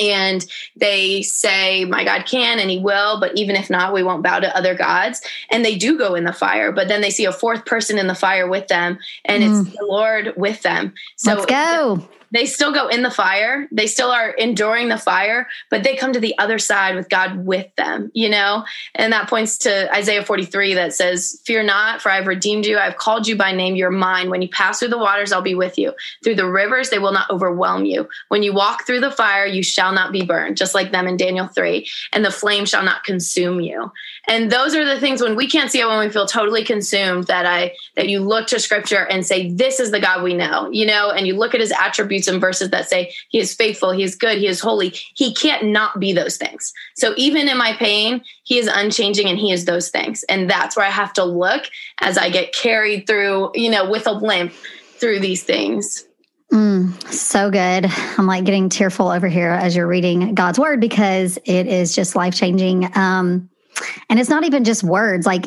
and they say my god can and he will but even if not we won't bow to other gods and they do go in the fire but then they see a fourth person in the fire with them and mm. it's the lord with them so let's go they still go in the fire. They still are enduring the fire, but they come to the other side with God with them, you know? And that points to Isaiah 43 that says, Fear not, for I've redeemed you. I've called you by name. You're mine. When you pass through the waters, I'll be with you. Through the rivers, they will not overwhelm you. When you walk through the fire, you shall not be burned, just like them in Daniel 3. And the flame shall not consume you. And those are the things when we can't see it, when we feel totally consumed, that I that you look to scripture and say, This is the God we know, you know, and you look at his attributes and verses that say he is faithful, he is good, he is holy. He can't not be those things. So even in my pain, he is unchanging and he is those things. And that's where I have to look as I get carried through, you know, with a limp through these things. Mm, so good. I'm like getting tearful over here as you're reading God's word because it is just life changing. Um, and it's not even just words, like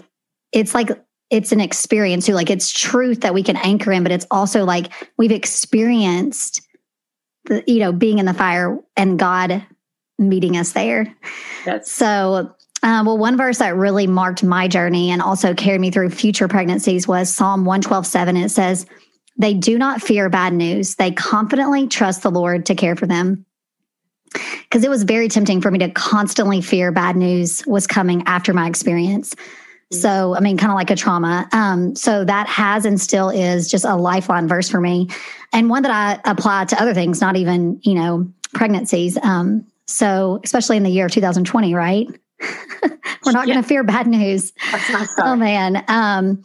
it's like it's an experience too. Like it's truth that we can anchor in, but it's also like we've experienced the, you know, being in the fire and God meeting us there. So, uh, well, one verse that really marked my journey and also carried me through future pregnancies was Psalm 112 7. It says, They do not fear bad news. They confidently trust the Lord to care for them. Because it was very tempting for me to constantly fear bad news was coming after my experience. So, I mean, kind of like a trauma. Um, so that has and still is just a lifeline verse for me, and one that I apply to other things, not even you know pregnancies. Um, so, especially in the year of 2020, right? We're not yeah. going to fear bad news. oh man. Um,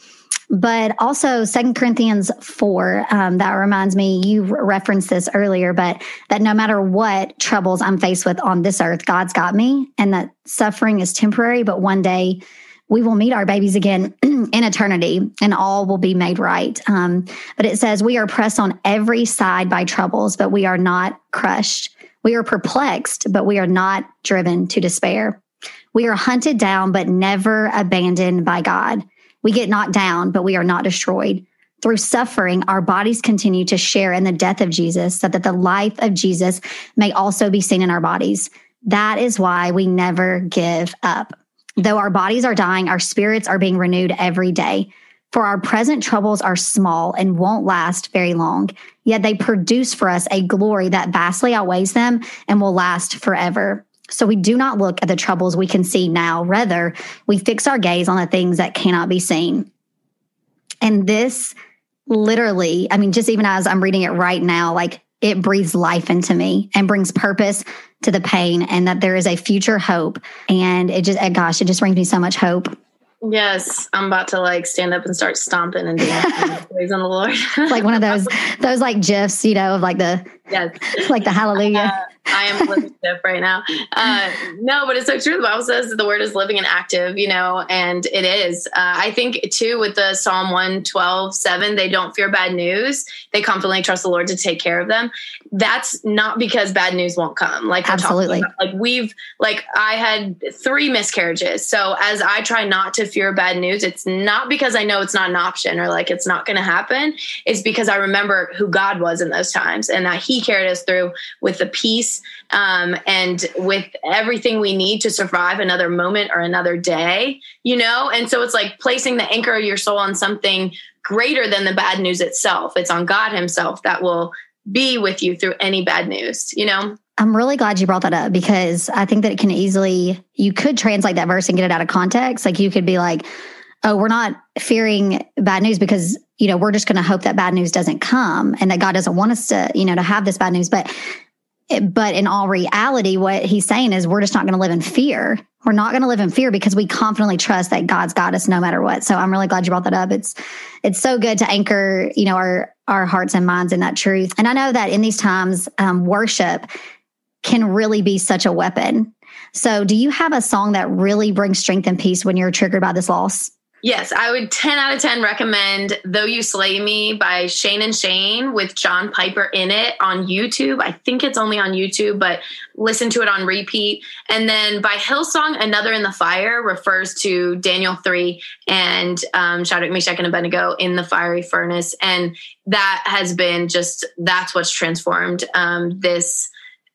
but also Second Corinthians 4, um, that reminds me, you referenced this earlier, but that no matter what troubles I'm faced with on this earth, God's got me and that suffering is temporary, but one day we will meet our babies again in eternity and all will be made right. Um, but it says, We are pressed on every side by troubles, but we are not crushed. We are perplexed, but we are not driven to despair. We are hunted down, but never abandoned by God. We get knocked down, but we are not destroyed. Through suffering, our bodies continue to share in the death of Jesus so that the life of Jesus may also be seen in our bodies. That is why we never give up. Though our bodies are dying, our spirits are being renewed every day. For our present troubles are small and won't last very long, yet they produce for us a glory that vastly outweighs them and will last forever. So we do not look at the troubles we can see now. Rather, we fix our gaze on the things that cannot be seen. And this literally, I mean, just even as I'm reading it right now, like it breathes life into me and brings purpose to the pain and that there is a future hope. And it just, eh, gosh, it just brings me so much hope. Yes, I'm about to like stand up and start stomping and dancing, praising the Lord. like one of those, those like gifs, you know, of like the yes. It's like the hallelujah. Uh, I am living stiff right now. Uh, no, but it's so true. The Bible says the word is living and active, you know, and it is. Uh, I think too with the Psalm 112, 7, they don't fear bad news. They confidently trust the Lord to take care of them. That's not because bad news won't come. Like absolutely. Like we've like I had three miscarriages. So as I try not to fear bad news, it's not because I know it's not an option or like it's not going to happen. It's because I remember who God was in those times and that He carried us through with the peace um, and with everything we need to survive another moment or another day, you know? And so it's like placing the anchor of your soul on something greater than the bad news itself. It's on God Himself that will be with you through any bad news, you know? I'm really glad you brought that up because I think that it can easily, you could translate that verse and get it out of context. Like you could be like, oh, we're not fearing bad news because, you know, we're just going to hope that bad news doesn't come and that God doesn't want us to, you know, to have this bad news. But but in all reality, what he's saying is we're just not going to live in fear. We're not going to live in fear because we confidently trust that God's got us no matter what. So I'm really glad you brought that up. It's it's so good to anchor, you know, our our hearts and minds in that truth. And I know that in these times, um, worship can really be such a weapon. So, do you have a song that really brings strength and peace when you're triggered by this loss? Yes, I would 10 out of 10 recommend Though You Slay Me by Shane and Shane with John Piper in it on YouTube. I think it's only on YouTube, but listen to it on repeat. And then by Hillsong, Another in the Fire refers to Daniel 3 and um, Shadrach, Meshach, and Abednego in the fiery furnace. And that has been just, that's what's transformed um, this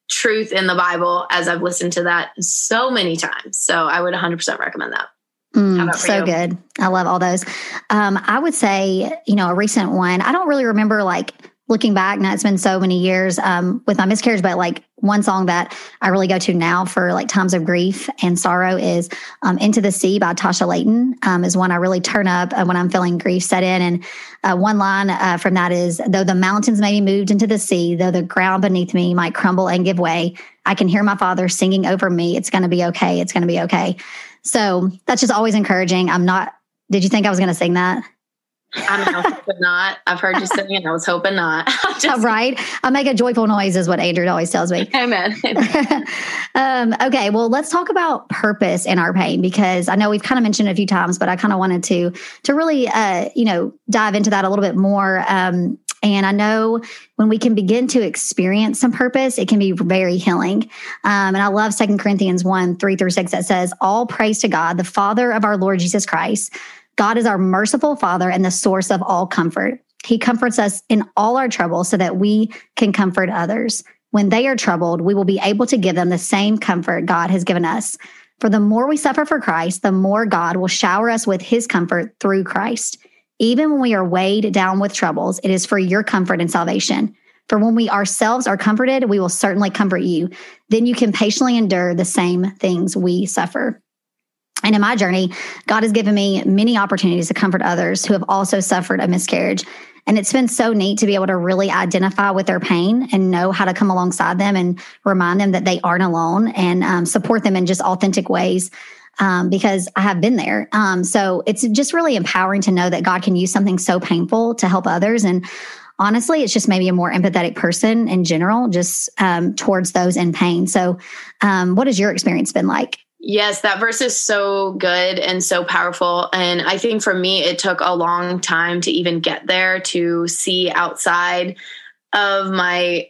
truth in the Bible as I've listened to that so many times. So I would 100% recommend that. Mm, so you? good. I love all those. Um, I would say, you know, a recent one, I don't really remember like looking back now it's been so many years um, with my miscarriage but like one song that i really go to now for like times of grief and sorrow is um, into the sea by tasha layton um, is one i really turn up uh, when i'm feeling grief set in and uh, one line uh, from that is though the mountains may be moved into the sea though the ground beneath me might crumble and give way i can hear my father singing over me it's going to be okay it's going to be okay so that's just always encouraging. I'm not, did you think I was going to sing that? I'm hope not. I've heard you sing it. I was hoping not. Just, right. I make a joyful noise is what Andrew always tells me. Amen. um, okay. Well, let's talk about purpose in our pain because I know we've kind of mentioned it a few times, but I kind of wanted to, to really, uh, you know, dive into that a little bit more. Um, and I know when we can begin to experience some purpose, it can be very healing. Um, and I love Second Corinthians 1 3 through 6 that says, All praise to God, the Father of our Lord Jesus Christ. God is our merciful Father and the source of all comfort. He comforts us in all our trouble so that we can comfort others. When they are troubled, we will be able to give them the same comfort God has given us. For the more we suffer for Christ, the more God will shower us with his comfort through Christ. Even when we are weighed down with troubles, it is for your comfort and salvation. For when we ourselves are comforted, we will certainly comfort you. Then you can patiently endure the same things we suffer. And in my journey, God has given me many opportunities to comfort others who have also suffered a miscarriage. And it's been so neat to be able to really identify with their pain and know how to come alongside them and remind them that they aren't alone and um, support them in just authentic ways um, because I have been there. Um, so it's just really empowering to know that God can use something so painful to help others. And honestly, it's just maybe a more empathetic person in general, just um, towards those in pain. So, um, what has your experience been like? Yes, that verse is so good and so powerful. And I think for me, it took a long time to even get there to see outside of my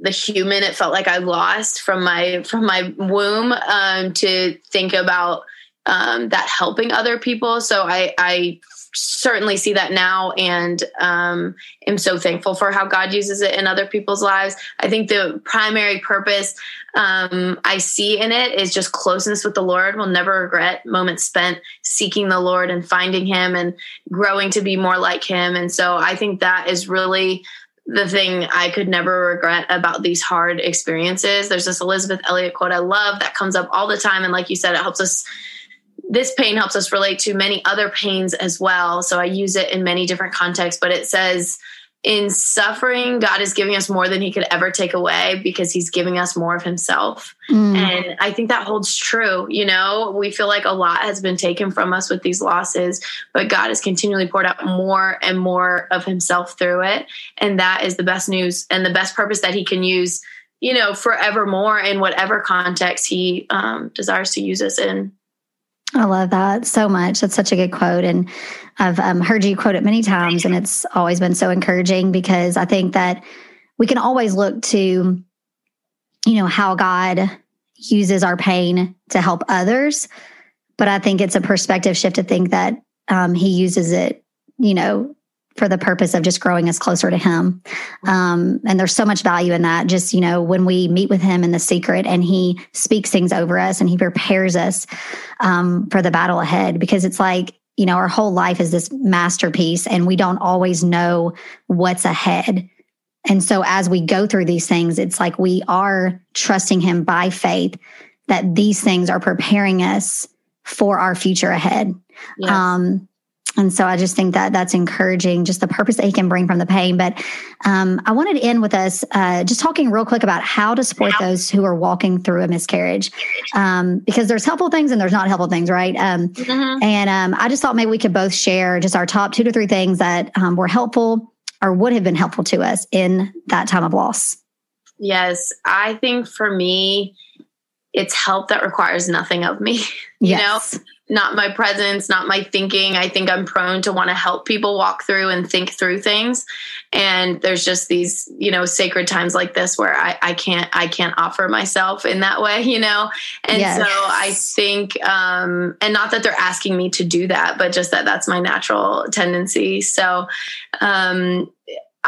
the human it felt like I lost from my from my womb um, to think about um, that helping other people. So I, I certainly see that now and um, am so thankful for how God uses it in other people's lives. I think the primary purpose um, I see in it is just closeness with the Lord. We'll never regret moments spent seeking the Lord and finding Him and growing to be more like Him. And so I think that is really the thing I could never regret about these hard experiences. There's this Elisabeth Elliot quote I love that comes up all the time. And like you said, it helps us, this pain helps us relate to many other pains as well. So I use it in many different contexts, but it says, in suffering, God is giving us more than He could ever take away because He's giving us more of Himself. Mm. And I think that holds true. You know, we feel like a lot has been taken from us with these losses, but God has continually poured out more and more of Himself through it. And that is the best news and the best purpose that He can use, you know, forevermore in whatever context He um, desires to use us in. I love that so much. That's such a good quote. And I've um, heard you quote it many times, and it's always been so encouraging because I think that we can always look to, you know, how God uses our pain to help others. But I think it's a perspective shift to think that um, He uses it, you know, for the purpose of just growing us closer to him. Um, and there's so much value in that. Just, you know, when we meet with him in the secret and he speaks things over us and he prepares us um, for the battle ahead, because it's like, you know, our whole life is this masterpiece and we don't always know what's ahead. And so as we go through these things, it's like we are trusting him by faith that these things are preparing us for our future ahead. Yes. Um, and so I just think that that's encouraging, just the purpose that he can bring from the pain. But um, I wanted to end with us uh, just talking real quick about how to support those who are walking through a miscarriage, um, because there's helpful things and there's not helpful things, right? Um, mm-hmm. And um, I just thought maybe we could both share just our top two to three things that um, were helpful or would have been helpful to us in that time of loss. Yes, I think for me, it's help that requires nothing of me. You yes. know, not my presence, not my thinking. I think I'm prone to want to help people walk through and think through things. And there's just these, you know, sacred times like this where I, I can't I can't offer myself in that way, you know? And yes. so I think um and not that they're asking me to do that, but just that that's my natural tendency. So um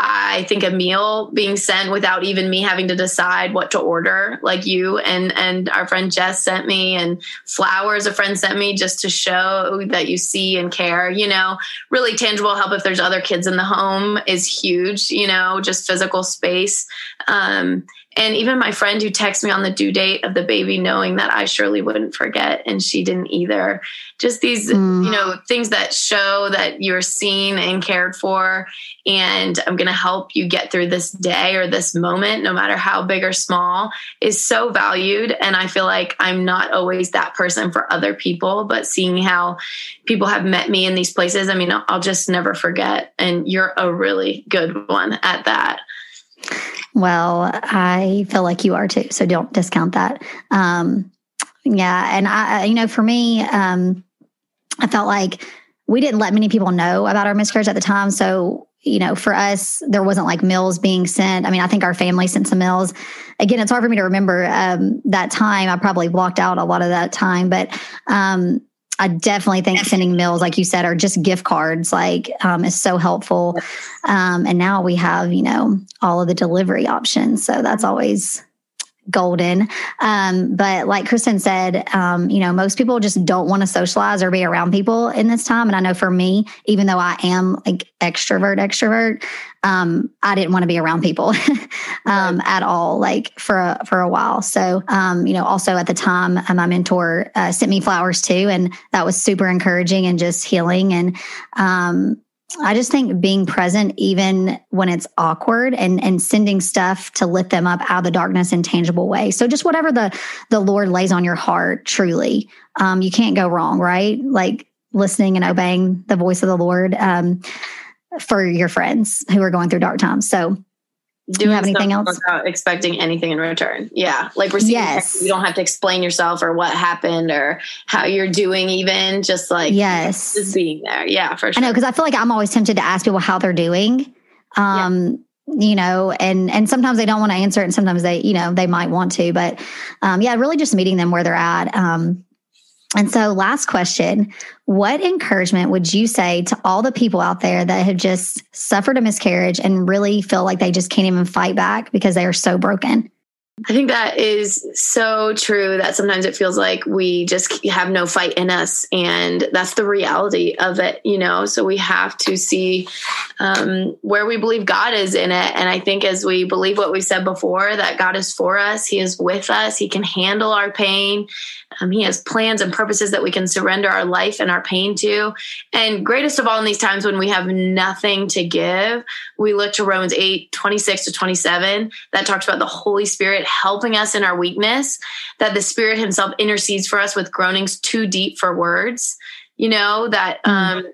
I think a meal being sent without even me having to decide what to order, like you and and our friend Jess sent me, and flowers a friend sent me just to show that you see and care. You know, really tangible help if there's other kids in the home is huge. You know, just physical space. Um, and even my friend who texted me on the due date of the baby, knowing that I surely wouldn't forget, and she didn't either. Just these, mm. you know, things that show that you're seen and cared for. And I'm going to help you get through this day or this moment, no matter how big or small, is so valued. And I feel like I'm not always that person for other people, but seeing how people have met me in these places, I mean, I'll just never forget. And you're a really good one at that. Well, I feel like you are too. So don't discount that. Um, yeah. And I, you know, for me, um, I felt like we didn't let many people know about our miscarriage at the time. So, you know, for us, there wasn't like meals being sent. I mean, I think our family sent some meals. Again, it's hard for me to remember um, that time. I probably blocked out a lot of that time, but um, I definitely think sending meals, like you said, or just gift cards, like um, is so helpful. Um, and now we have, you know, all of the delivery options. So that's always golden. Um, but like Kristen said, um, you know, most people just don't want to socialize or be around people in this time. And I know for me, even though I am like extrovert, extrovert, um, I didn't want to be around people um, right. at all, like for a, for a while. So, um, you know, also at the time, uh, my mentor uh, sent me flowers too, and that was super encouraging and just healing. And um, I just think being present, even when it's awkward, and and sending stuff to lift them up out of the darkness in tangible way. So just whatever the the Lord lays on your heart, truly, um, you can't go wrong, right? Like listening and obeying the voice of the Lord um, for your friends who are going through dark times. So do you have anything else without expecting anything in return yeah like receiving yes. you don't have to explain yourself or what happened or how you're doing even just like yes just being there yeah for sure i know because i feel like i'm always tempted to ask people how they're doing um yeah. you know and and sometimes they don't want to answer it and sometimes they you know they might want to but um yeah really just meeting them where they're at um and so, last question What encouragement would you say to all the people out there that have just suffered a miscarriage and really feel like they just can't even fight back because they are so broken? I think that is so true that sometimes it feels like we just have no fight in us. And that's the reality of it, you know? So we have to see um, where we believe God is in it. And I think as we believe what we said before, that God is for us, He is with us, He can handle our pain. Um, he has plans and purposes that we can surrender our life and our pain to. And greatest of all, in these times when we have nothing to give, we look to Romans 8 26 to 27 that talks about the Holy Spirit helping us in our weakness, that the Spirit Himself intercedes for us with groanings too deep for words. You know, that mm. um,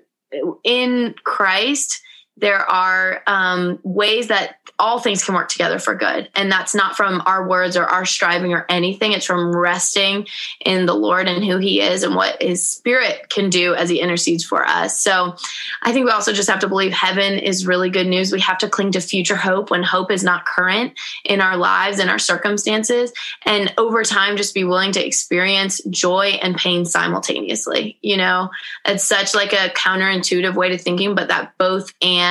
in Christ, there are um, ways that all things can work together for good. And that's not from our words or our striving or anything. It's from resting in the Lord and who He is and what His Spirit can do as He intercedes for us. So I think we also just have to believe heaven is really good news. We have to cling to future hope when hope is not current in our lives and our circumstances. And over time, just be willing to experience joy and pain simultaneously. You know, it's such like a counterintuitive way to thinking, but that both and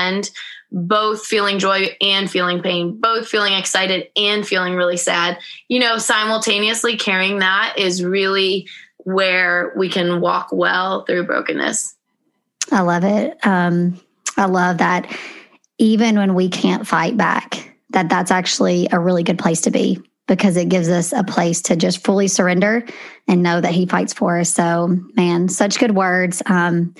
both feeling joy and feeling pain, both feeling excited and feeling really sad. You know, simultaneously carrying that is really where we can walk well through brokenness. I love it. Um, I love that even when we can't fight back, that that's actually a really good place to be because it gives us a place to just fully surrender and know that he fights for us. So, man, such good words. Um,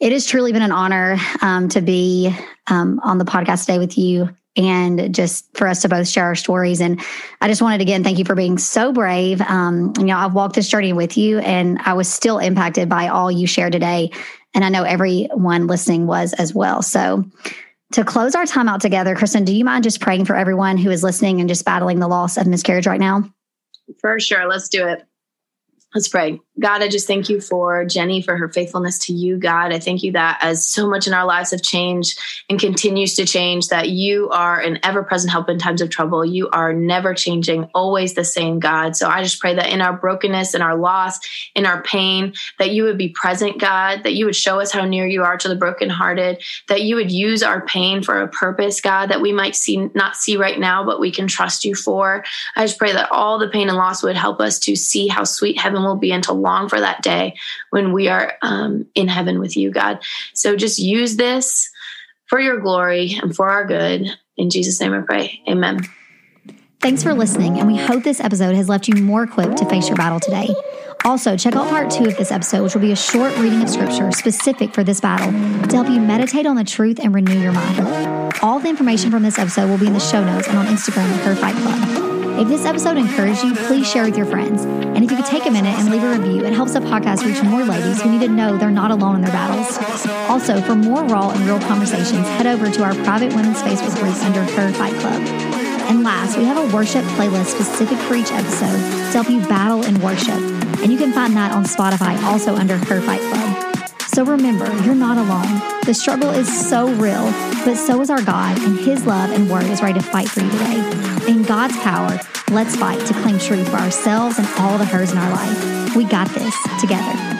it has truly been an honor um, to be um, on the podcast today with you and just for us to both share our stories. And I just wanted to again thank you for being so brave. Um, you know, I've walked this journey with you, and I was still impacted by all you shared today, and I know everyone listening was as well. So. To close our time out together, Kristen, do you mind just praying for everyone who is listening and just battling the loss of miscarriage right now? For sure. Let's do it. Let's pray. God, I just thank you for Jenny, for her faithfulness to you, God. I thank you that as so much in our lives have changed and continues to change, that you are an ever present help in times of trouble. You are never changing, always the same, God. So I just pray that in our brokenness, in our loss, in our pain, that you would be present, God, that you would show us how near you are to the brokenhearted, that you would use our pain for a purpose, God, that we might see, not see right now, but we can trust you for. I just pray that all the pain and loss would help us to see how sweet heaven will be and to long for that day when we are um, in heaven with you, God. So just use this for your glory and for our good. In Jesus' name I pray. Amen. Thanks for listening, and we hope this episode has left you more equipped to face your battle today. Also, check out part two of this episode, which will be a short reading of scripture specific for this battle to help you meditate on the truth and renew your mind. All the information from this episode will be in the show notes and on Instagram at Her Fight Club. If this episode encouraged you, please share with your friends. And if you could take a minute and leave a review, it helps the podcast reach more ladies who need to know they're not alone in their battles. Also, for more raw and real conversations, head over to our private women's Facebook group under Her Fight Club. And last, we have a worship playlist specific for each episode to help you battle and worship. And you can find that on Spotify also under Her Fight Club. So remember, you're not alone. The struggle is so real, but so is our God, and His love and word is ready to fight for you today. In God's power, let's fight to claim truth for ourselves and all the hers in our life. We got this together.